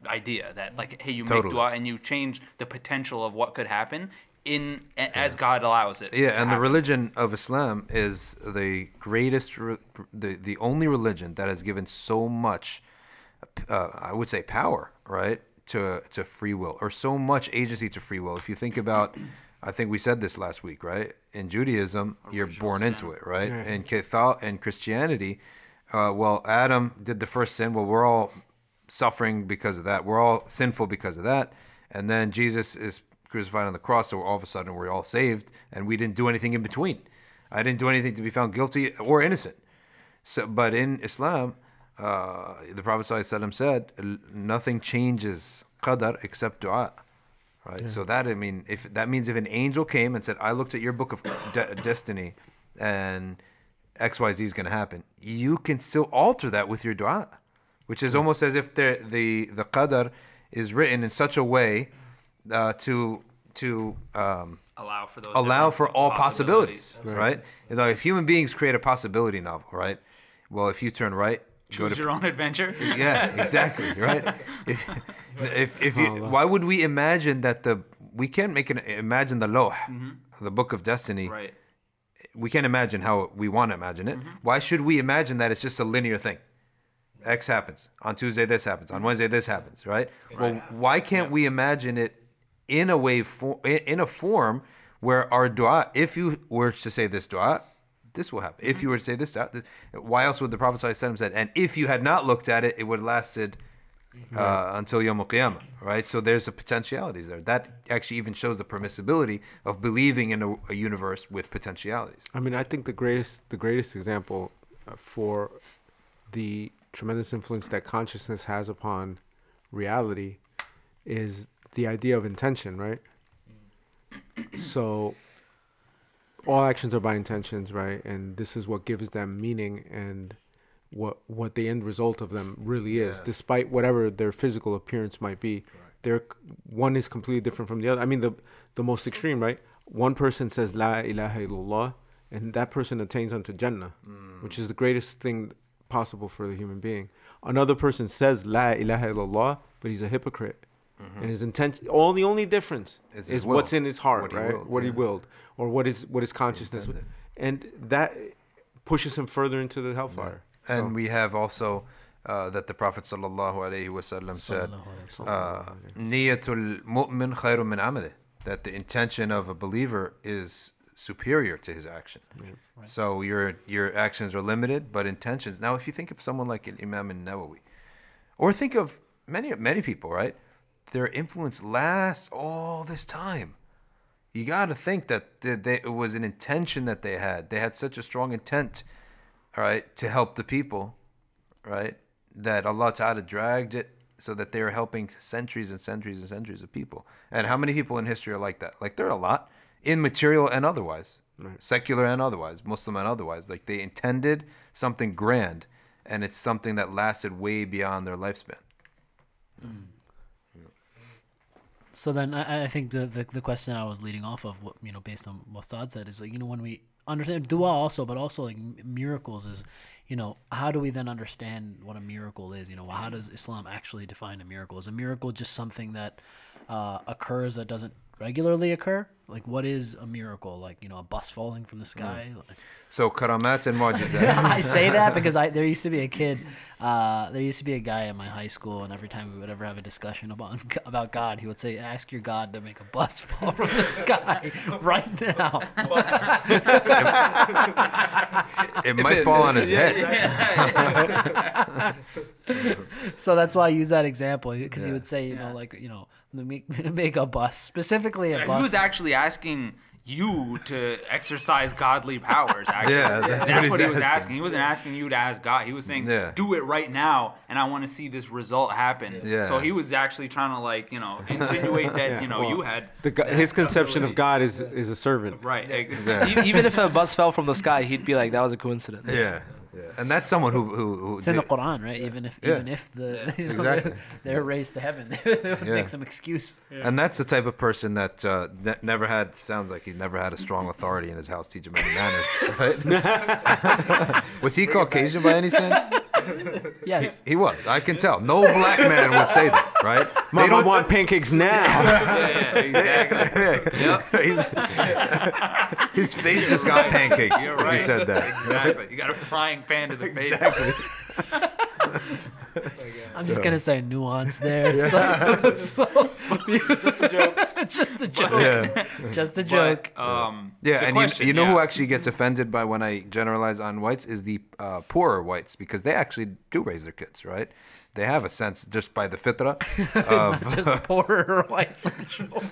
idea that like hey you make dua and you change the potential of what could happen in a- as God allows it. Yeah, to and the religion of Islam is the greatest, re- the the only religion that has given so much, uh, I would say, power, right, to to free will, or so much agency to free will. If you think about, I think we said this last week, right? In Judaism, you're born into it, right? In Catholic and Christianity, uh, well, Adam did the first sin. Well, we're all suffering because of that. We're all sinful because of that. And then Jesus is crucified on the cross, so all of a sudden we're all saved, and we didn't do anything in between. I didn't do anything to be found guilty or innocent. So, but in Islam, uh, the Prophet ﷺ said, nothing changes qadar except dua. Right. So that I mean, if that means if an angel came and said, "I looked at your book of [COUGHS] de- destiny, and X Y Z is going to happen," you can still alter that with your dua, which is almost as if the the the qadar is written in such a way uh, to to um, allow for those allow for all possibilities, right? You know, if human beings create a possibility novel, right? Well, if you turn right, go Choose to your own adventure. [LAUGHS] yeah, exactly, right? [LAUGHS] If if, if you, why would we imagine that the we can't make an imagine the loh, the book of destiny. Mm-hmm. right. We can't imagine how we want to imagine it. Why should we imagine that it's just a linear thing? X happens on Tuesday. This happens on Wednesday. This happens, right? Well, why can't we imagine it in a way for, in a form where our dua, if you were to say this dua, this will happen. If you were to say this dua, this, why else would the Prophet ﷺ said? And if you had not looked at it, it would have lasted uh, until Yom Qiyamah, right? So there's a potentialities there. That actually even shows the permissibility of believing in a, a universe with potentialities. I mean, I think the greatest the greatest example uh, for the tremendous influence that consciousness has upon reality is the idea of intention, right? So all actions are by intentions, right? And this is what gives them meaning and what what the end result of them really is, despite whatever their physical appearance might be. They're one is completely different from the other. I mean, the the most extreme, right? One person says La ilaha illallah, and that person attains unto Jannah, mm. which is the greatest thing possible for the human being. Another person says La ilaha illallah, but he's a hypocrite. And his intention, all the only difference Is is, what's in his heart, what he right? willed, what he willed, or what is what his consciousness, intended. and that pushes him further into the hellfire. And we have also uh, that the Prophet sallallahu alaihi wasallam said, Sallallahu alaihi wasallam. uh, "Niyatul mu'min khayrun min amalih." That the intention of a believer is superior to his actions. So your your actions are limited, but intentions. Now, if you think of someone like an Imam an-Nawawi, or think of many many people, right? Their influence lasts all this time. you got to think that th- they, it was an intention that they had. They had such a strong intent, all right, to help the people, right, that Allah Ta'ala dragged it so that they were helping centuries and centuries and centuries of people. And how many people in history are like that? Like there are a lot, in material and otherwise, secular and otherwise, Muslim and otherwise. Like they intended something grand, and it's something that lasted way beyond their lifespan. Mm. So then I, I think the, the the question I was leading off of, what you know, based on what Saad said, is like you know when we understand dua also, but also like miracles is, you know, how do we then understand what a miracle is? You know, how does Islam actually define a miracle? Is a miracle just something that uh, occurs that doesn't regularly occur? Like what is a miracle? Like you know, a bus falling from the sky? Like, So karamat and mu'jizat. I say that because I there used to be a kid, uh, there used to be a guy in my high school, and every time we would ever have a discussion about [LAUGHS] about God, he would say, "Ask your God to make a bus [LAUGHS] fall from the sky right now." it might fall on his head. [LAUGHS] so that's why I use that example because he would say, you know, like you know, make make a bus specifically a bus. Who's actually asking you to exercise godly powers. Actually, Yeah, that's that's, what he's he was asking. asking. He wasn't asking you to ask God. He was saying, Yeah. "Do it right now, and I want to see this result happen." Yeah. So he was actually trying to like you know [LAUGHS] insinuate that Yeah, you know well, you had The, his conception of. God is is a servant. Right. ex- Yeah. [LAUGHS] E- Even if a bus fell from the sky, he'd be like, "That was a coincidence." Yeah, yeah. And that's someone who who, who it's in the Quran, right? Even if Yeah. even if the [LAUGHS] you know, Exactly. they're raised to heaven, [LAUGHS] they would Yeah. make some excuse. and that's the type of person that uh, ne- never had sounds like he never had a strong authority in his house teach him any manners, [LAUGHS] right? was he Caucasian by any sense? [LAUGHS] Yes. He was. I can tell. No black man would say that, right? They Mom, I don't want pancakes now. [LAUGHS] yeah, yeah, exactly. Yep. His face just got pancakes You're if right. he said that. Exactly. You got a frying pan to the face. Exactly. [LAUGHS] I'm just So- gonna say nuance there. [LAUGHS] So, so- [LAUGHS] Just a joke. [LAUGHS] just a joke. Yeah. Just a joke. But, um, Yeah, the and question, you, you know who yeah. actually gets offended by when I generalize on whites is the uh, poorer whites because they actually do raise their kids, right? They have a sense just by the fitra of just poorer white central.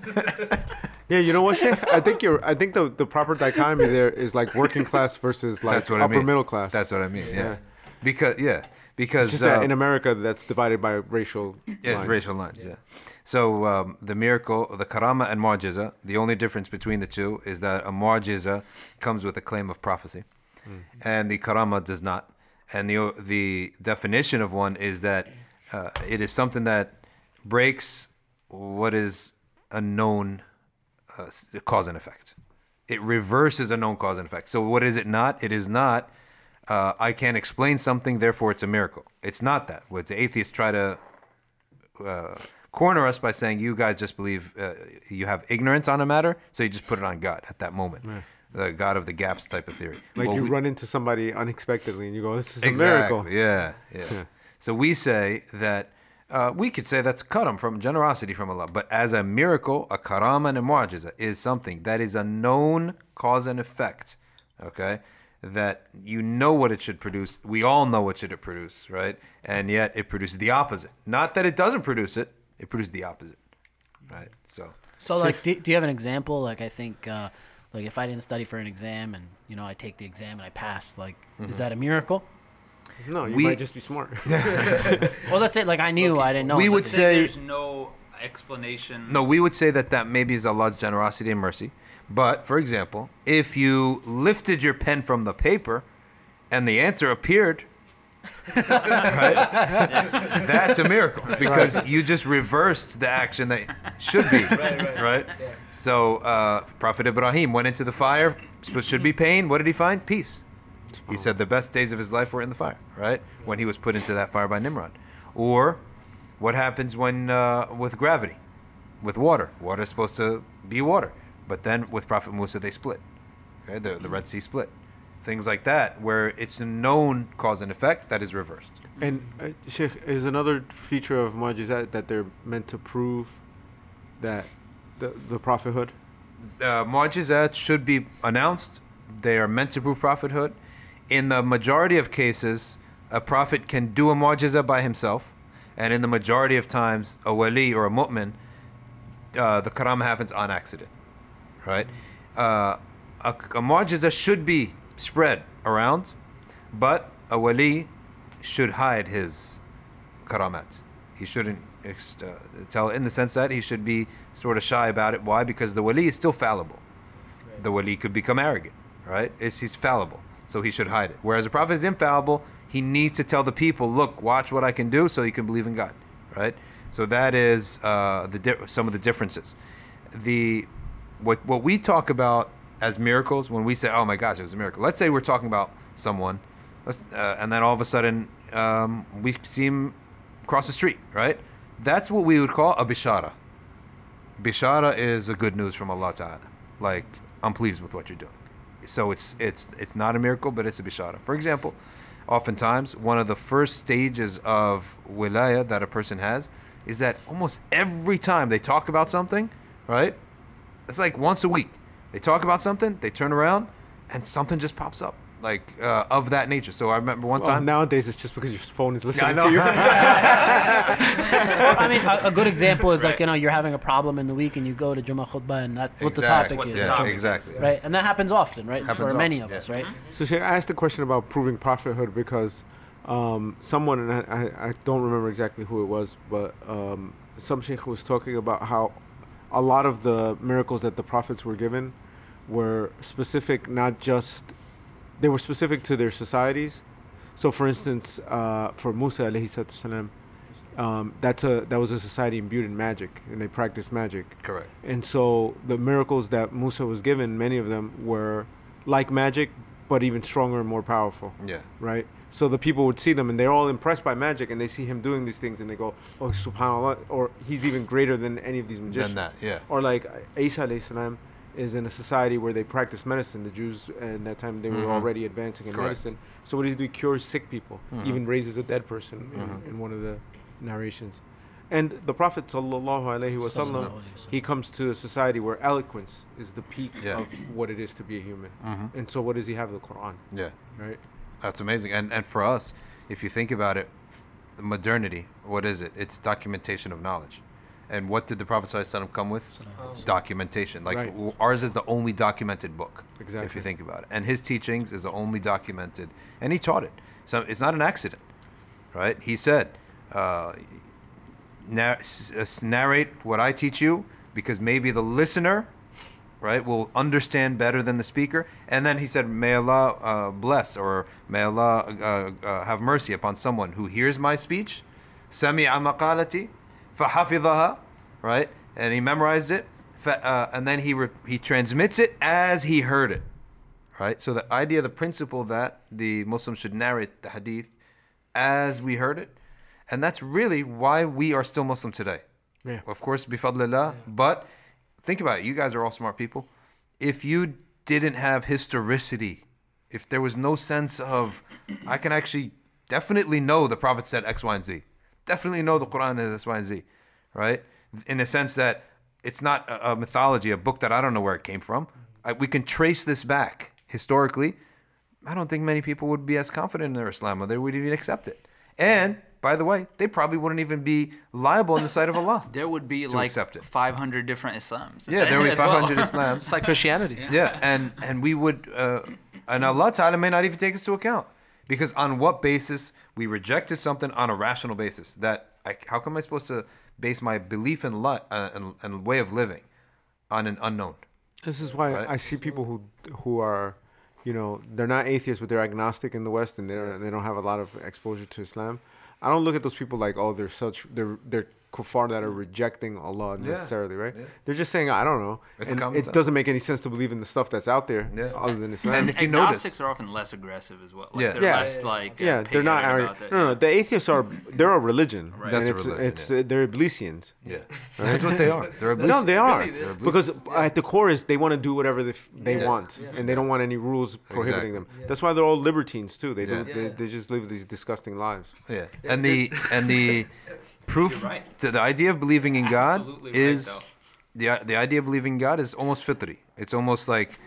yeah, you know what, Sheikh? I think you're. I think the the proper dichotomy there is like working class versus like that's what upper I mean. middle class. That's what I mean. Yeah, Yeah. because yeah, because It's just that uh, in America that's divided by racial. Yeah, lines. racial lines. Yeah. So um, the miracle, the karama and mu'jiza, the only difference between the two is that a mu'jiza comes with a claim of prophecy, and the karama does not. And the the definition of one is that uh, it is something that breaks what is a known uh, cause and effect. It reverses a known cause and effect. So what is it not? It is not. Uh, I can't explain something, therefore it's a miracle. It's not that. What the atheists try to uh, corner us by saying you guys just believe uh, you have ignorance on a matter, so you just put it on God at that moment, the God of the gaps type of theory. Like Well, you we- run into somebody unexpectedly and you go, "This is a exactly, miracle." Yeah, yeah, So we say that uh, we could say that's karam from generosity from Allah, but as a miracle, a karam and a is something that is a known cause and effect. Okay. That you know what it should produce. We all know what should it produce, right? And yet it produces the opposite. Not that it doesn't produce it; it produces the opposite, right? So So, like, do, do you have an example? Like, I think, uh, like, if I didn't study for an exam and you know I take the exam and I pass, like, is that a miracle? No, you We- might just be smart. [LAUGHS] Well, that's it. Like, I knew I didn't know. we would say- there's no explanation. No, we would say that that maybe is Allah's generosity and mercy. But for example, if you lifted your pen from the paper and the answer appeared, [LAUGHS] right? That's a miracle because you just reversed the action that should be, right? So uh, Prophet Ibrahim went into the fire. supposed- Should be pain. What did he find? Peace. He said the best days of his life were in the fire, right? When he was put into that fire by Nimrod. Or what happens when uh, with gravity, with water? Water is supposed to be water, but then with Prophet Musa they split. Okay, the, the Red Sea split. Things like that, where it's a known cause and effect that is reversed. And uh, Sheikh, is another feature of mu'jizat that they're meant to prove that the, the prophethood. uh, mu'jizat should be announced. They are meant to prove prophethood. In the majority of cases, a prophet can do a mu'jiza by himself, and in the majority of times, a wali or a mu'min, uh, the karam happens on accident, right? Uh, a, a mu'jiza should be spread around, but a wali should hide his karamat. He shouldn't ex- uh, tell in the sense that he should be sort of shy about it. Why? Because the wali is still fallible. The wali could become arrogant, right? It's, he's fallible, so he should hide it. Whereas the prophet is infallible, he needs to tell the people, look, watch what I can do, so you can believe in God, right? So that is uh, the di- some of the differences. The what what we talk about as miracles when we say, oh my gosh, it was a miracle. Let's say we're talking about someone, uh, and then all of a sudden um, we see him cross the street, right? That's what we would call a bishara. Bishara is a good news from Allah Ta'ala. Like, I'm pleased with what you're doing. So it's it's it's not a miracle, but it's a bishara. For example, oftentimes one of the first stages of wilaya that a person has is that almost every time they talk about something, right? It's like once a week. They talk about something, they turn around, and something just pops up, like uh, of that nature. So I remember one Well, time. nowadays it's just because your phone is Yeah, I listening know. to you. Well, I mean, a, a good example is like you know you're having a problem in the week and you go to Jummah khutbah and that's what the topic is, Yeah, topic is. exactly. right? And that happens often, right? Happens For many often, of us, right? So Sheikh, I asked the question about proving prophethood because um, someone, and I, I, I don't remember exactly who it was, but um, some Sheikh was talking about how a lot of the miracles that the prophets were given were specific, not just, they were specific to their societies. So for instance, uh, for Musa alayhi salam, um, that's a, that was a society imbued in magic and they practiced magic. Correct. And so the miracles that Musa was given, many of them were like magic, but even stronger and more powerful, Yeah. right? So the people would see them and they're all impressed by magic and they see him doing these things and they go, oh, subhanAllah, or he's even greater than any of these magicians. Than that, yeah. Or like Isa alayhi salam is in a society where they practice medicine. The Jews at that time, they were Mhm. already advancing in Correct. medicine. So what does he do? He cures sick people, Mhm. even raises a dead person Mhm. in, in one of the narrations. And the Prophet sallallahu alaihi wasallam, Sallallahu alaihi wasallam. he comes to a society where eloquence is the peak Yeah. of what it is to be a human. hmm And so, what does he have? The Quran, Yeah. right? That's amazing. And and for us, if you think about it, modernity, what is it? It's documentation of knowledge. And what did the Prophet ﷺ come with? Documentation. Like Right. ours is the only documented book. Exactly. If you think about it. And his teachings is the only documented. And he taught it. So it's not an accident, right? He said, uh, nar- s- s- narrate what I teach you because maybe the listener right, will understand better than the speaker. And then he said, May Allah uh, bless or may Allah uh, uh, have mercy upon someone who hears my speech, sami'a maqalati, fahafidhaha, right? And he memorized it, uh, and then he, re- he transmits it as he heard it, right? So the idea, the principle that the Muslims should narrate the hadith as we heard it, and that's really why we are still Muslim today. Yeah. Of course, bifadlillah, but think about it. You guys are all smart people. If you didn't have historicity, if there was no sense of, I can actually definitely know the Prophet said X, Y, and Z. Definitely know the Quran is X, Y, and Z, right? In the sense that it's not a, a mythology, a book that I don't know where it came from. I, we can trace this back historically. I don't think many people would be as confident in their Islam or they would even accept it. And by the way, they probably wouldn't even be liable in the sight of Allah. [LAUGHS] There would be To like accept it. 500 different Islams. Yeah, there would be [LAUGHS] as well. 500 Islams. It's like Christianity. Yeah, and and we would, uh, and Allah Ta'ala may not even take us to account because on what basis we rejected something on a rational basis? That I, how come am I supposed to base my belief in li- uh, and, and way of living on an unknown? This is why Right. I see people who who are, you know, they're not atheists, but they're agnostic in the West, and they don't they don't have a lot of exposure to Islam. I don't look at those people like, oh, they're such they're they're kuffar that are rejecting Allah Yeah. necessarily, right? Yeah. They're just saying, I don't know, It's and it sense. doesn't make any sense to believe in the stuff that's out there, Yeah. other than Islam. And if you notice- agnostics are often less aggressive as well. Like Yeah. they're Yeah. less like yeah, they're not. pagan Ari- that, no, no, the atheists are they're a religion. Right. and That's a it's, religion, It's yeah. uh, they're Iblisians. Yeah, [LAUGHS] [LAUGHS] that's what they are. They're No, they are Really, it is. because at the core is they want to do whatever they, f- they Yeah. want, and they don't want any rules prohibiting them. That's why they're all libertines too. They do, they, they just live these disgusting lives. Yeah, and the and the proof right. to the idea of believing in God Absolutely right, is though. the the idea of believing in God is almost fitri. It's almost like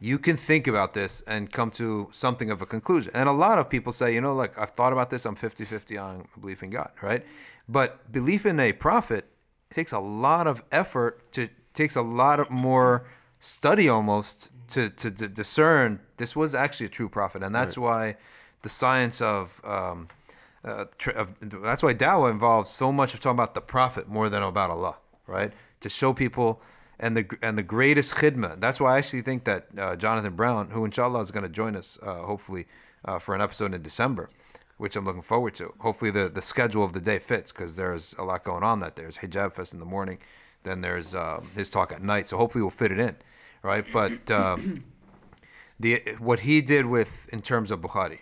you can think about this and come to something of a conclusion. And a lot of people say, you know, like I've thought about this, I'm 50-50 on belief in God, right? But belief in a prophet takes a lot of effort to takes a lot of more study almost to, to, to discern this was actually a true prophet, and that's why the science of um, uh, of, that's why dawah involves so much of talking about the prophet more than about Allah, right? To show people and the and the greatest khidmah. That's why I actually think that uh, Jonathan Brown, who inshallah is going to join us uh, hopefully uh, for an episode in December, which I'm looking forward to. Hopefully the the schedule of the day fits because there's a lot going on that day. There's hijab fest in the morning, then there's um, his talk at night. So hopefully we'll fit it in, right? But um, [COUGHS] the what he did with in terms of Bukhari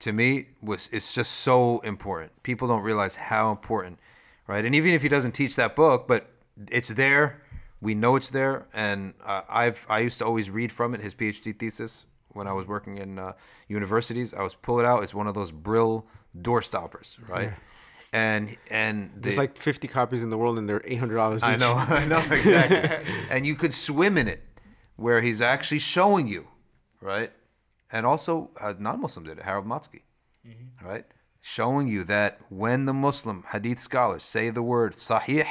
to me was it's just so important. People don't realize how important, right? And even if he doesn't teach that book, but it's there, we know it's there. And uh, I've I used to always read from it his PhD thesis when I was working in uh, universities. I was pull it out. It's one of those Brill door stoppers, right? And and There's like 50 copies in the world, and they're $800 each. I know, [LAUGHS] I know exactly. [LAUGHS] and you could swim in it, where he's actually showing you, right? And also, uh, non-Muslim did it. Harald Motzki, right? Showing you that when the Muslim Hadith scholars say the word Sahih,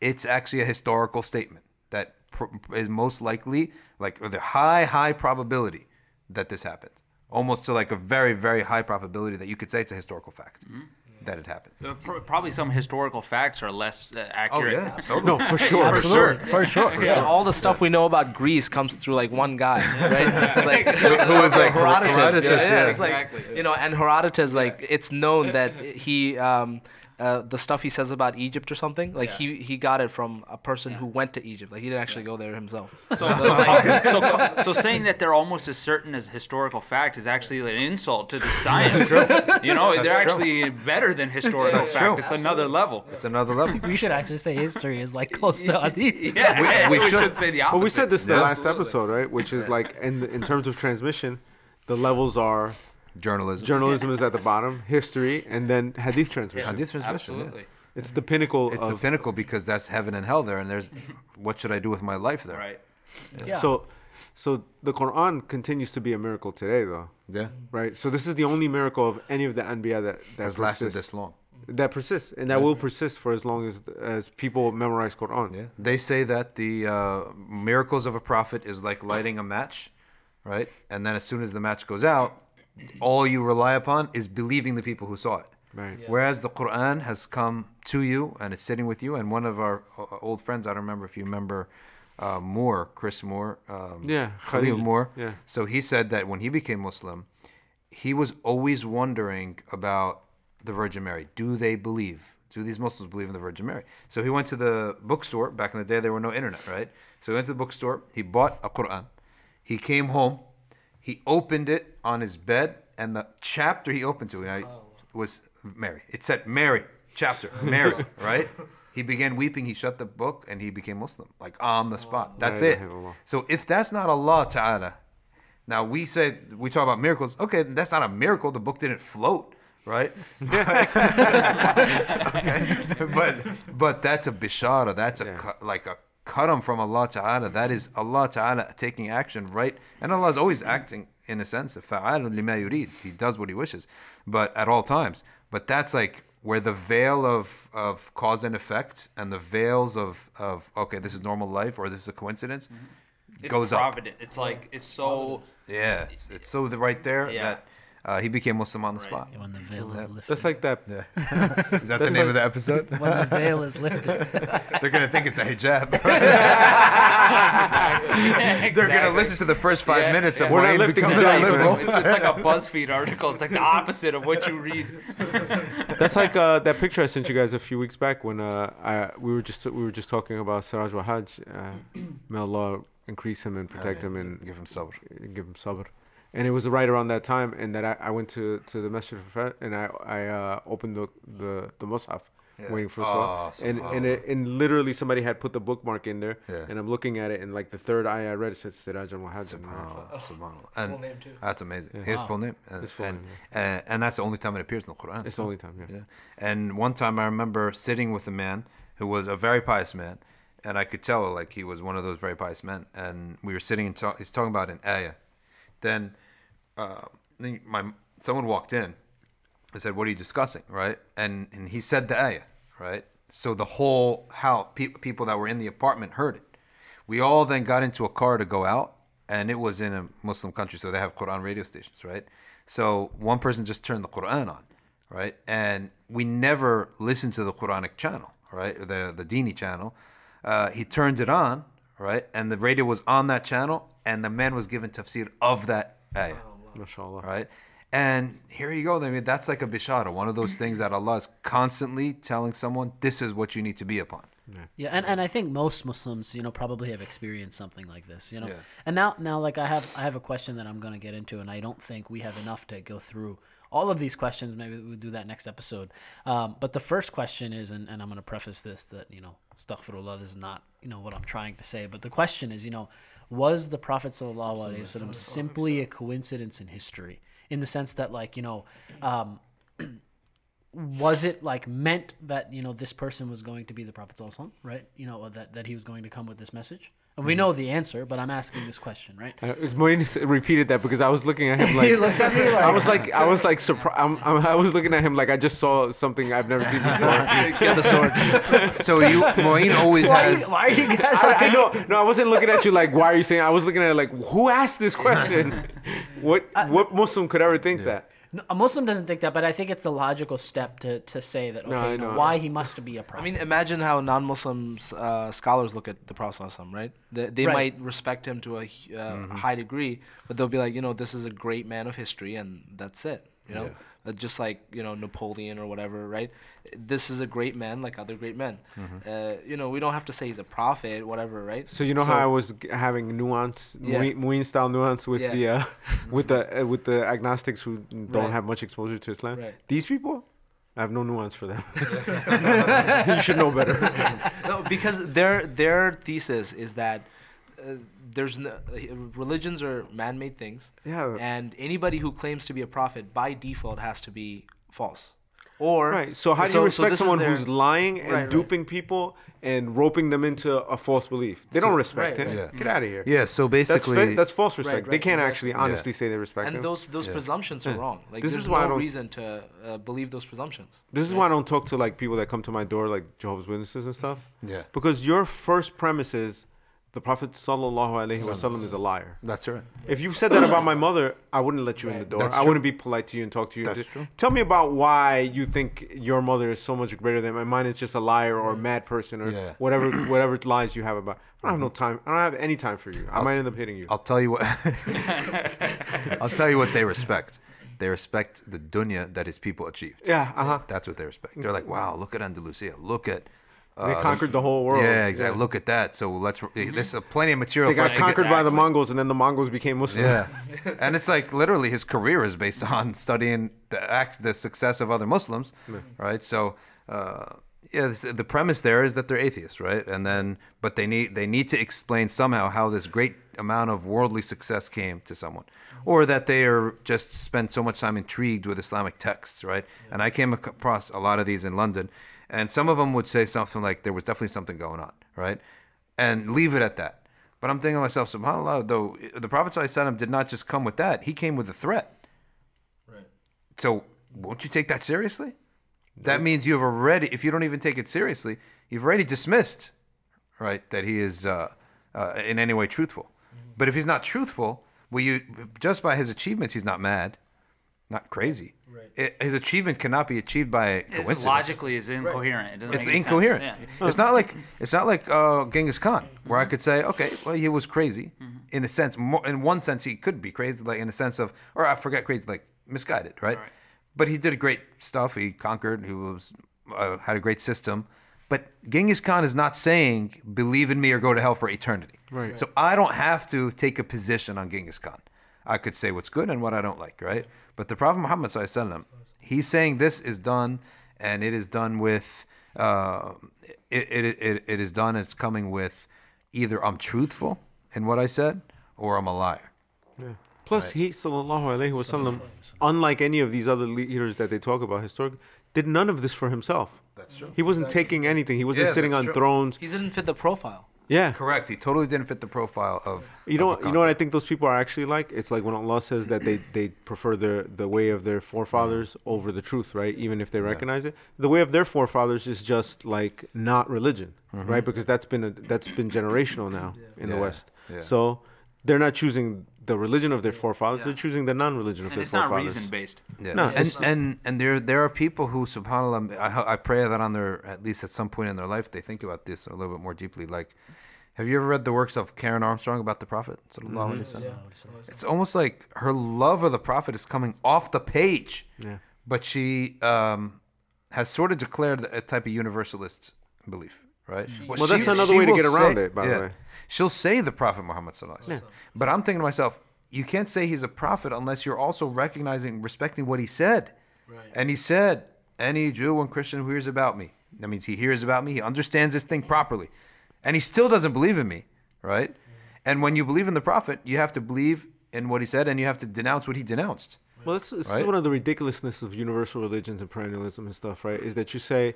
it's actually a historical statement that pr- is most likely, like, with a high, high probability that this happened. Almost to like a very, very high probability that you could say it's a historical fact that it happened. Pr- probably some historical facts are less uh, Oh accurate. yeah, [LAUGHS] totally. No, for sure. Absolutely, for sure. Yeah, all the stuff we know about Greece comes through like one guy, [LAUGHS] right? like Who was like Herodotus. Herodotus, yeah, yeah. yeah, it's like Exactly. you know, and Herodotus, like it's known that he, um, uh, the stuff he says about Egypt or something, like he he got it from a person who went to Egypt. Like he didn't actually go there himself. [LAUGHS] [LAUGHS] So, so, saying, so, so saying that they're almost as certain as historical fact is actually an insult to the science. You know, they're true. actually better than historical That's fact. true. It's another level. It's another level. We should actually say history is like close to Hadith. [LAUGHS] Yeah, we we, should- should, say the opposite. Well, we said this in the Yeah. last episode, right? Which is like, in in terms of transmission, the levels are Journalism. journalism is at the bottom, history, and then hadith transmission. Hadith transmission. yeah. Absolutely. It's the pinnacle It's the pinnacle because that's heaven and hell there, and there's what should I do with my life there? Right. Yeah. So, so the Quran continues to be a miracle today, though, Yeah, right? So this is the only miracle of any of the anbiya that that has lasted this long. That persists, and that will persist for as long as as people memorize Quran. Yeah, they say that the uh, miracles of a prophet is like lighting a match, right? And then as soon as the match goes out, all you rely upon is believing the people who saw it. Right. Whereas the Quran has come to you and it's sitting with you. And one of our uh, old friends, I don't remember if you remember uh, Moore, Chris Moore, um, Yeah, Khalil Khalil, Moore. yeah. So he said that when he became Muslim, he was always wondering about the Virgin Mary. Do they believe? Do these Muslims believe in the Virgin Mary? So he went to the bookstore. Back in the day, there were no internet, right? So he went to the bookstore. He bought a Quran. He came home. He opened it on his bed, and the chapter he opened to and I, oh, was Mary. It said Mary chapter Mary, [LAUGHS] right? He began weeping. He shut the book, and he became Muslim, like on the spot. That's it. So if that's not Allah Ta'ala, now we say we talk about miracles. Okay, that's not a miracle. The book didn't float, right? [LAUGHS] [LAUGHS] okay. But but that's a bishara. That's a Yeah. like a karam from Allah Ta'ala. That is Allah Ta'ala taking action, right? And Allah is always acting in a sense of lima yurid. He does what he wishes, but at all times. But that's like where the veil of of cause and effect and the veils of of okay, this is normal life or this is a coincidence Mm-hmm. It's goes up. provident. It's like it's so. Yeah, it's, it's so the right there Yeah. that uh, he became Muslim on the Right. spot. when the veil is lifted. That's like that. [LAUGHS] Is that the [LAUGHS] name of the episode? [LAUGHS] when the veil is lifted. They're gonna think it's a hijab. They're gonna listen to the first five Yeah, minutes of yeah. We're Wayne lifting becomes a liberal. It's, it's like a BuzzFeed article. It's like the opposite of what you read. That's like uh, that picture I sent you guys a few weeks back when uh, I we were just we were just talking about Siraj Wahaj. Uh, [CLEARS THROAT] may Allah increase him and protect him and give him sabr. give him sabr. And it was right around that time, and that I, I went to, to the Masjid al and I I uh, opened the the the mushaf, Yeah. waiting for Oh, Salah. and and it, and literally somebody had put the bookmark in there, Yeah. and I'm looking at it, and like the third ayah I read it says Siraj al Wahaj. Subhanallah, subhanallah. And Full name too. that's amazing. His full name, and, His full and, name, and, and that's the only time it appears in the Quran. It's the only time, yeah. Yeah. And one time I remember sitting with a man who was a very pious man, and I could tell like he was one of those very pious men. And we were sitting and talk, he's talking about an ayah. Then, uh, then my someone walked in. I said, "What are you discussing?" Right? And and he said the ayah. Right? So the whole how pe- people that were in the apartment heard it. We all then got into a car to go out, and it was in a Muslim country, so they have Quran radio stations, right? So one person just turned the Quran on, right? And we never listened to the Quranic channel, right? The the Dini channel. Uh, he turned it on, right? And the radio was on that channel, and the man was given tafsir of that ayah Mashallah. right? And here you go. I mean, that's like a bishara, one of those things that Allah is constantly telling someone, this is what you need to be upon. Yeah, yeah, and, and I think most Muslims, you know, probably have experienced something like this, you know. Yeah. And now now like I have I have a question that I'm gonna get into, and I don't think we have enough to go through all of these questions. Maybe we'll do that next episode. Um, but the first question is, and, and I'm gonna preface this that you know, astaghfirullah, this is not you know what I'm trying to say, but the question is, you know, was the Prophet sallallahu alaihi wasallam simply a coincidence in history, in the sense that like you know. Um, [CLEARS THROAT] was it like meant that you know this person was going to be the prophet sallallahu right you know that that he was going to come with this message we know the answer but i'm asking this question right Uh, Moeen repeated that because I was looking at him [LAUGHS] like He looked at me like- I was like I was like surprised. I'm, I'm, I was looking at him like I just saw something I've never seen before. [LAUGHS] Get the sword. So you, Moeen always why, has. you, why are you guys I, like I know. No, I wasn't looking at you like why are you saying. I was looking at it like who asked this question? [LAUGHS] what what Muslim could ever think that? No, a muslim doesn't think that but i think it's the logical step to, to say that okay No, you know, know. why he must be a prophet I mean, imagine how non-Muslims uh, scholars look at the Prophet, ﷺ, right? They, they Right. might respect him to a hu- uh, high degree, but they'll be like, you know, this is a great man of history, and that's it. You know, uh, just like you know Napoleon or whatever, right? This is a great man, like other great men. Uh, you know, we don't have to say he's a prophet, whatever, right? So you know how I was g- having nuance, Yeah. Moeen Moeen style nuance with Yeah. the uh, [LAUGHS] with the uh, with the agnostics who don't Right. have much exposure to Islam. Right. These people, I have no nuance for them. [LAUGHS] [LAUGHS] you should know better. no, because their their thesis is that uh, there's no, religions are man-made things. Yeah. And anybody who claims to be a prophet by default has to be false. Or Right. So how do you respect this is someone their- who's lying and Right, right. duping people and roping them into a false belief? They don't respect right, him. right. Get out of here. Yeah, so That's, basically. fa- that's false respect. right, they can't exactly. actually honestly say they respect and him. those those presumptions are wrong. Like This there's is why I no don't- reason to uh, believe those presumptions. This is why I don't talk to like people that come to my door, like Jehovah's Witnesses and stuff. Yeah. Because your first premise is the Prophet sallallahu alaihi wasallam is a liar. that's right. If you said that about my mother, I wouldn't let you in the door. That's I true. wouldn't be polite to you and talk to you. That's Just- true. Tell me about why you think your mother is so much greater than mine. Mine is just a liar or a mad person or Yeah. whatever [CLEARS THROAT] whatever lies you have about. I don't have no time. I don't have any time for you. I might end up hitting you. I'll tell you what. [LAUGHS] I'll tell you what they respect. They respect the dunya that his people achieved. yeah. Uh huh. That's what they respect. They're like, wow, look at Andalusia. Look at. Uh, They conquered the whole world. Yeah, exactly. Look at that. So let's. There's uh, plenty of material They for got us to get. conquered by the Mongols, and then the Mongols became Muslim. Yeah, [LAUGHS] and it's like literally his career is based on studying the act, the success of other Muslims, right? So, uh, yeah, this, the premise there is that they're atheists, right? And then, but they need they need to explain somehow how this great amount of worldly success came to someone, or that they are just spent so much time intrigued with Islamic texts, right? And I came across a lot of these in London, and some of them would say something like there was definitely something going on, right? And leave it at that. But I'm thinking to myself, subhanAllah, though, the Prophet ﷺ did not just come with that, he came with a threat. Right. So won't you take that seriously? That means you have already, if you don't even take it seriously, you've already dismissed, right, that he is uh, uh, in any way truthful. But if he's not truthful, well, you just by his achievements, he's not mad, not crazy. Right. his achievement cannot be achieved by It's coincidence. logically is incoherent. It It's make any sense. incoherent. Yeah. It's not like it's not like uh, Genghis Khan, where I could say, okay, well, he was crazy in a sense. More, in one sense, he could be crazy, like in a sense of, or I forget crazy, like misguided, right? Right. But he did a great stuff. He conquered. He was uh, had a great system. But Genghis Khan is not saying believe in me or go to hell for eternity. Right. So I don't have to take a position on Genghis Khan. I could say what's good and what I don't like, right? But the Prophet Muhammad sallallahu he's saying this is done, and it is done with uh, it, it, it, it is done. It's coming with either I'm truthful in what I said or I'm a liar. Yeah. Plus, he sallallahu alaihi wasallam, unlike any of these other leaders that they talk about historically, did none of this for himself. That's true. He wasn't taking anything. He wasn't Yeah, sitting on true. thrones. He didn't fit the profile. Yeah. Correct. He totally didn't fit the profile of. You know, a you know what. I think those people are actually like. It's like when Allah says that they they prefer the the way of their forefathers mm. over the truth, right? Even if they recognize it, the way of their forefathers is just like not religion, mm-hmm. right? Because that's been a, that's been generational now in the West. yeah. So they're not choosing the religion of their forefathers; they're choosing the non-religion of And their forefathers. it's not reason based. Yeah. No, and and and there there are people who, subhanallah, I, I pray that on their at least at some point in their life they think about this a little bit more deeply. Like, have you ever read the works of Karen Armstrong about the Prophet? Sallallahu alaihi wasallam? It's almost like her love of the Prophet is coming off the page. Yeah. But she um, has sort of declared a type of universalist belief, right? Well, that's another way to get around it, by the way. She'll say the Prophet Muhammad sallallahu alaihi wasallam. But I'm thinking to myself, you can't say he's a prophet unless you're also recognizing, respecting what he said. And he said, any Jew and Christian who hears about me, that means he hears about me, he understands this thing properly. And he still doesn't believe in me, right? And when you believe in the prophet, you have to believe in what he said and you have to denounce what he denounced. Well, this, this Right? is one of the ridiculousness of universal religions and perennialism and stuff, right? Is that you say,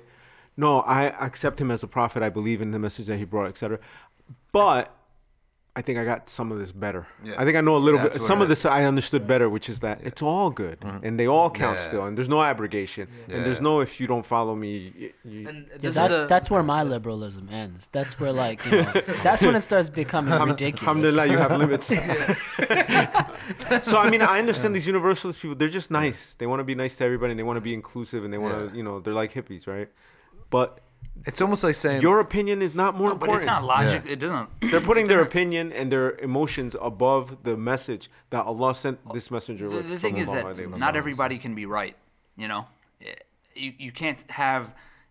no, I accept him as a prophet. I believe in the message that he brought, etc. But I think I got some of this better. Yeah. I think I know a little That's bit. Some of is. this I understood better, which is that it's all good mm-hmm. and they all count Yeah. still, and there's no abrogation, and there's no if you don't follow me. y- You, And Yeah, that, the that's where my liberalism ends. That's where like you know, [LAUGHS] that's when it starts becoming ridiculous. Alhamdulillah, you have limits. [LAUGHS] [LAUGHS] so I mean, I understand these universalist people. They're just nice. They want to be nice to everybody, and they want to be inclusive, and they want to, Yeah. you know, they're like hippies, right? But It's almost like saying, your opinion is not more No, but important. it's not logic. It doesn't. They're putting their opinion and their emotions above the message that Allah sent this messenger The, with. the thing is sallallahu that not everybody can be right. You know, Eh, you you can't have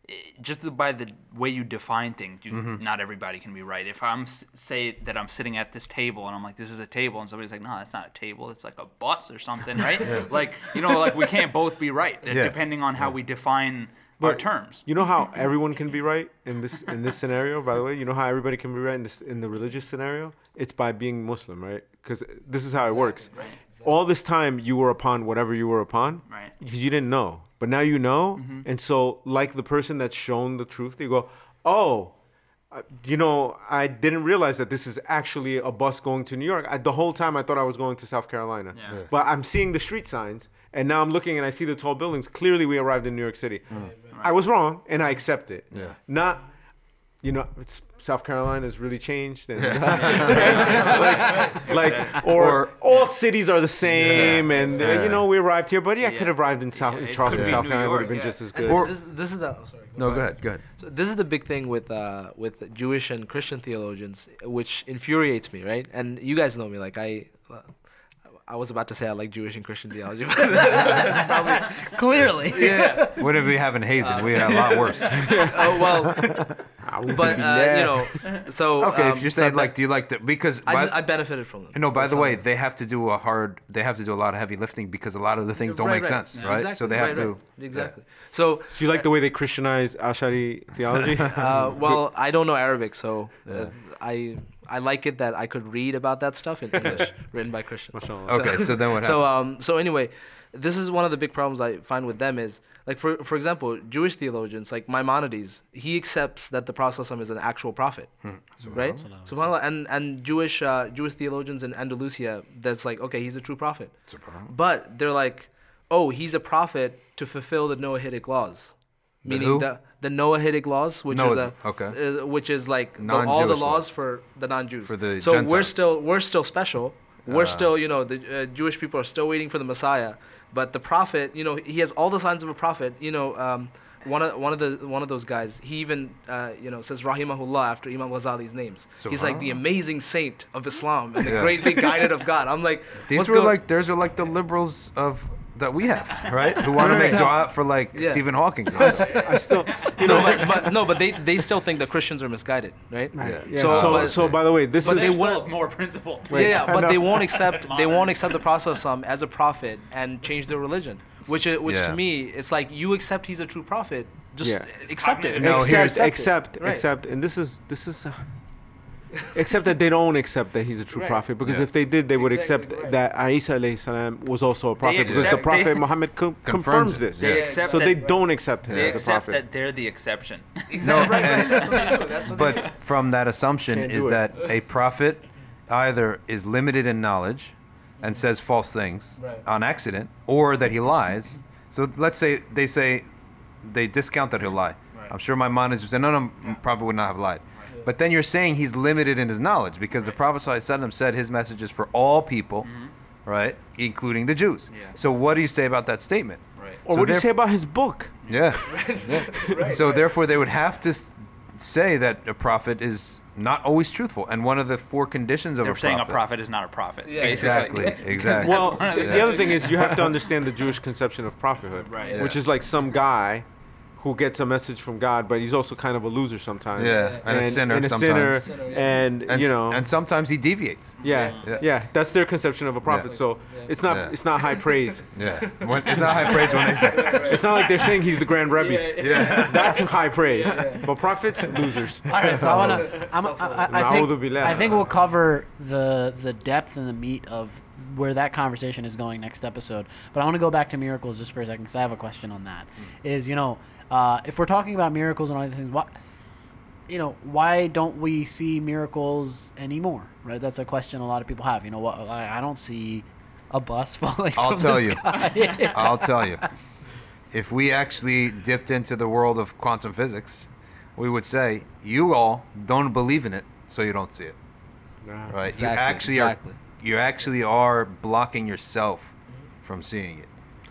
eh, just by the way you define things. You, Mm-hmm. Not everybody can be right. If I'm say that I'm sitting at this table and I'm like, this is a table, and somebody's like, no, that's not a table. It's like a bus or something, [LAUGHS] right? Like you know, like we can't both be right eh, Yeah. depending on how we define our terms. You know how everyone can be right in this in this scenario. By the way, you know how everybody can be right in this in the religious scenario. It's by being Muslim, right? Because this is how it works. Right. All this time you were upon whatever you were upon, Right. Because you didn't know, but now you know, Mm-hmm. and so like the person that's shown the truth, they go, "Oh, uh, you know, I didn't realize that this is actually a bus going to New York. I, the whole time I thought I was going to South Carolina. Yeah. Yeah. But I'm seeing the street signs, and now I'm looking and I see the tall buildings. Clearly, we arrived in New York City. I was wrong, and I accept it. Yeah. Not, you know, it's, South Carolina has really changed, and [LAUGHS] like, like, or, Or- all cities are the same, and uh, Yeah. you know, we arrived here. But yeah, I Yeah. could have arrived in South Yeah, Charleston, could be South New Carolina, would have been yeah. just as good. Or- this, this is the oh, sorry. no, go ahead, go ahead. So this is the big thing with uh, with Jewish and Christian theologians, which infuriates me, right? And you guys know me, like I, uh, I was about to say I like Jewish and Christian theology, [LAUGHS] but probably Clearly, yeah. What if we have in Hazen? we had a lot [LAUGHS] worse. Oh well, but uh, you know, so Okay, um, if you're so saying that- like, do you like the because I, by- I benefited from them. no, by the way, of them. they have to do a hard. They have to do a lot of heavy lifting because a lot of the things don't Right, make right. sense, Yeah. right? Exactly, So they have right, to right. exactly. So Do you like the way they Christianize Ashari theology? [LAUGHS] Uh, well, I don't know Arabic, so uh, I I like it that I could read about that stuff in English, [LAUGHS] written by Christians. Mashallah. Okay, so then what [LAUGHS] So happened? um so anyway, this is one of the big problems I find with them is like for for example, Jewish theologians like Maimonides, he accepts that the Prophet is an actual prophet, Hmm. right? Subhanallah, and and Jewish uh, Jewish theologians in Andalusia, that's like okay, he's a true prophet, but they're like, oh, he's a prophet to fulfill the Noahidic laws. The Meaning who? the the Noahidic laws, which are the okay. uh, which is like the, all the laws for the non-Jews. For the so we're still we're still special. We're still you know the uh, Jewish people are still waiting for the Messiah, but the prophet you know he has all the signs of a prophet. You know um, one of one of the one of those guys he even uh, you know says rahimahullah after Imam Ghazali's names. He's like the amazing saint of Islam and the Yeah. greatly guided of [LAUGHS] God. I'm like These were going- like theirs are like the liberals of that we have, [LAUGHS] right? Who want to make dua for like Yeah. Stephen Hawking. I still, you no, know, but, but no, but they they still think the Christians are misguided, right? Yeah. Yeah, So, so, but- so, by the way, this but is they They're more principled. yeah, yeah, but they won't accept they won't accept the process um, as a prophet and change their religion, which which Yeah. to me it's like you accept he's a true prophet, just Yeah. accept it. No, except, here's- except, Right. except, and this is this is. Uh, [LAUGHS] except that they don't accept that he's a true Right. prophet because Yeah. if they did, they would Exactly accept right. that Isa alayhi salam was also a prophet because the accept- prophet they- Muhammad co- [LAUGHS] Confirms confirms it. this. They Yeah. accept So that, they don't accept him they as a accept prophet. that they're the exception. [LAUGHS] No, and- That's what they do. That's what they do. but from that assumption Can't is do it. that a prophet either is limited in knowledge and says false things Right. on accident or that he lies so let's say they say they discount that he'll lie Right. i'm sure my mind is saying no no prophet would not have lied but then you're saying he's limited in his knowledge because the prophet ﷺ said his message is for all people mm-hmm. right including the jews Yeah. so what do you say about that statement Right. or So what do you say about his book? yeah. [LAUGHS] yeah. [LAUGHS] so therefore, they would have to say that a prophet is not always truthful, and one of the four conditions of They're a saying prophet. a prophet is not a prophet. Yeah. Exactly. [LAUGHS] Exactly. Well, one the the other thing is you have to understand the Jewish conception of prophethood, Right. Which Yeah. is like some guy who gets a message from God, but he's also kind of a loser sometimes. Yeah, and a sinner and a sometimes. sinner, Sinner, and, and, you know, and sometimes he deviates. yeah, Yeah. yeah, that's their conception of a prophet. Yeah. So it's not Yeah. it's not high praise. [LAUGHS] Yeah. When, it's not high praise when they say. It's not like they're saying he's the grand rebbe. Yeah. [LAUGHS] That's high praise. But prophets, losers. All right, so I wanna. I'm, I, I, I, think. I think we'll cover the the depth and the meat of where that conversation is going next episode. But I want to go back to miracles just for a second because I have a question on that. Hmm. Is you know, uh, if we're talking about miracles and all these things, what, you know, why don't we see miracles anymore? Right, that's a question a lot of people have. You know, what I, I don't see a bus [LAUGHS] falling I'll from tell the you. sky. [LAUGHS] I'll tell you. If we actually dipped into the world of quantum physics, we would say you all don't believe in it, so you don't see it. Right? Exactly, you actually exactly. are. You actually are blocking yourself from seeing it.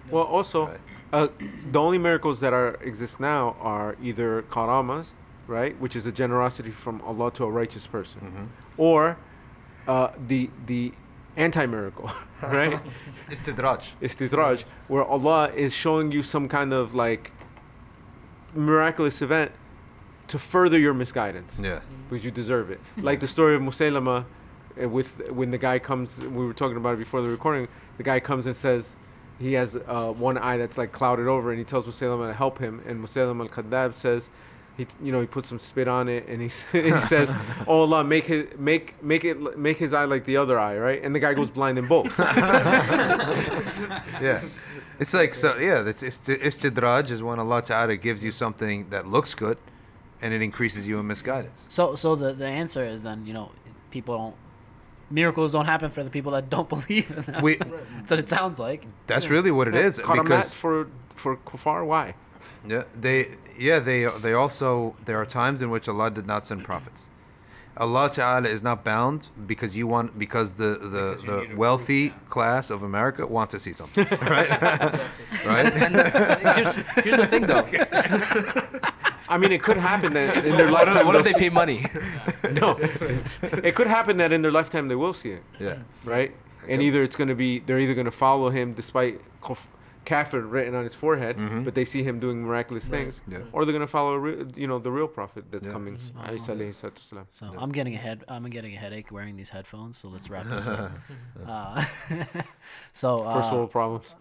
Well, also, Right. Uh, the only miracles that are exist now are either karamas, right, which is a generosity from Allah to a righteous person, Mm-hmm. or uh, the the anti miracle, [LAUGHS] right, [LAUGHS] Istidraj. istidraj, where Allah is showing you some kind of like miraculous event to further your misguidance Yeah. because you deserve it. [LAUGHS] Like the story of Musaylama uh, with when the guy comes, we were talking about it before the recording. The guy comes and says he has uh, one eye that's like clouded over, and he tells Musaylama to help him. And Musaylam al Kadab says, he you know he puts some spit on it, and he s- [LAUGHS] he says, [LAUGHS] "Oh Allah, make it make make it make his eye like the other eye, right?" And the guy goes blind in both. [LAUGHS] Yeah. It's like so yeah, it's istidraj is when Allah Ta'ala gives you something that looks good and it increases you in misguidance. So, so the the answer is then you know people don't miracles don't happen for the people that don't [LAUGHS] believe in them. We [LAUGHS] That's what it sounds like. that's really what it is Karamat because for for kuffar, why? yeah, they yeah, they they also there are times in which Allah did not send prophets. Allah Ta'ala is not bound because you want because the the, the wealthy class of America want to see something, [LAUGHS] right? right? Uh, here's, here's the thing, though. [LAUGHS] I mean, it could happen that in their What if, lifetime. what if they'll pay money? [LAUGHS] No, it could happen that in their lifetime they will see it, Yeah. right? And Okay. either it's going to be they're either going to follow him despite kof- kafir written on his forehead, but they see him doing miraculous things, Yeah. or they're going to follow, re- you know, the real prophet that's Yeah. coming. Isa alayhi salatu wasalam. So I'm getting a head. I'm getting a headache wearing these headphones. So let's wrap this up. [LAUGHS] [LAUGHS] Uh, [LAUGHS] so uh, First world problems.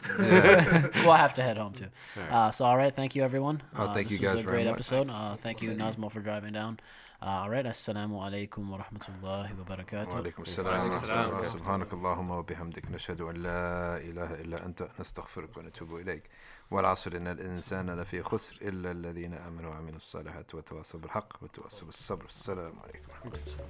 we'll have to head home too. Uh, so all right, thank you everyone. Oh, Uh, thank this you was guys a great much. episode. Uh, thank you Nazmo for driving down. All right, assalamu alaikum wa rahmatullahi wa barakatuh. وعليكم السلام ورحمة الله سبحانك اللهم وبحمدك نشهد أن لا إله إلا أنت نستغفرك ونتوب إليك والعصر إن الإنسان لفي خسر إلا الذين آمنوا وعملوا الصالحات وتواصوا بالحق وتواصوا بالصبر السلام عليكم ورحمة الله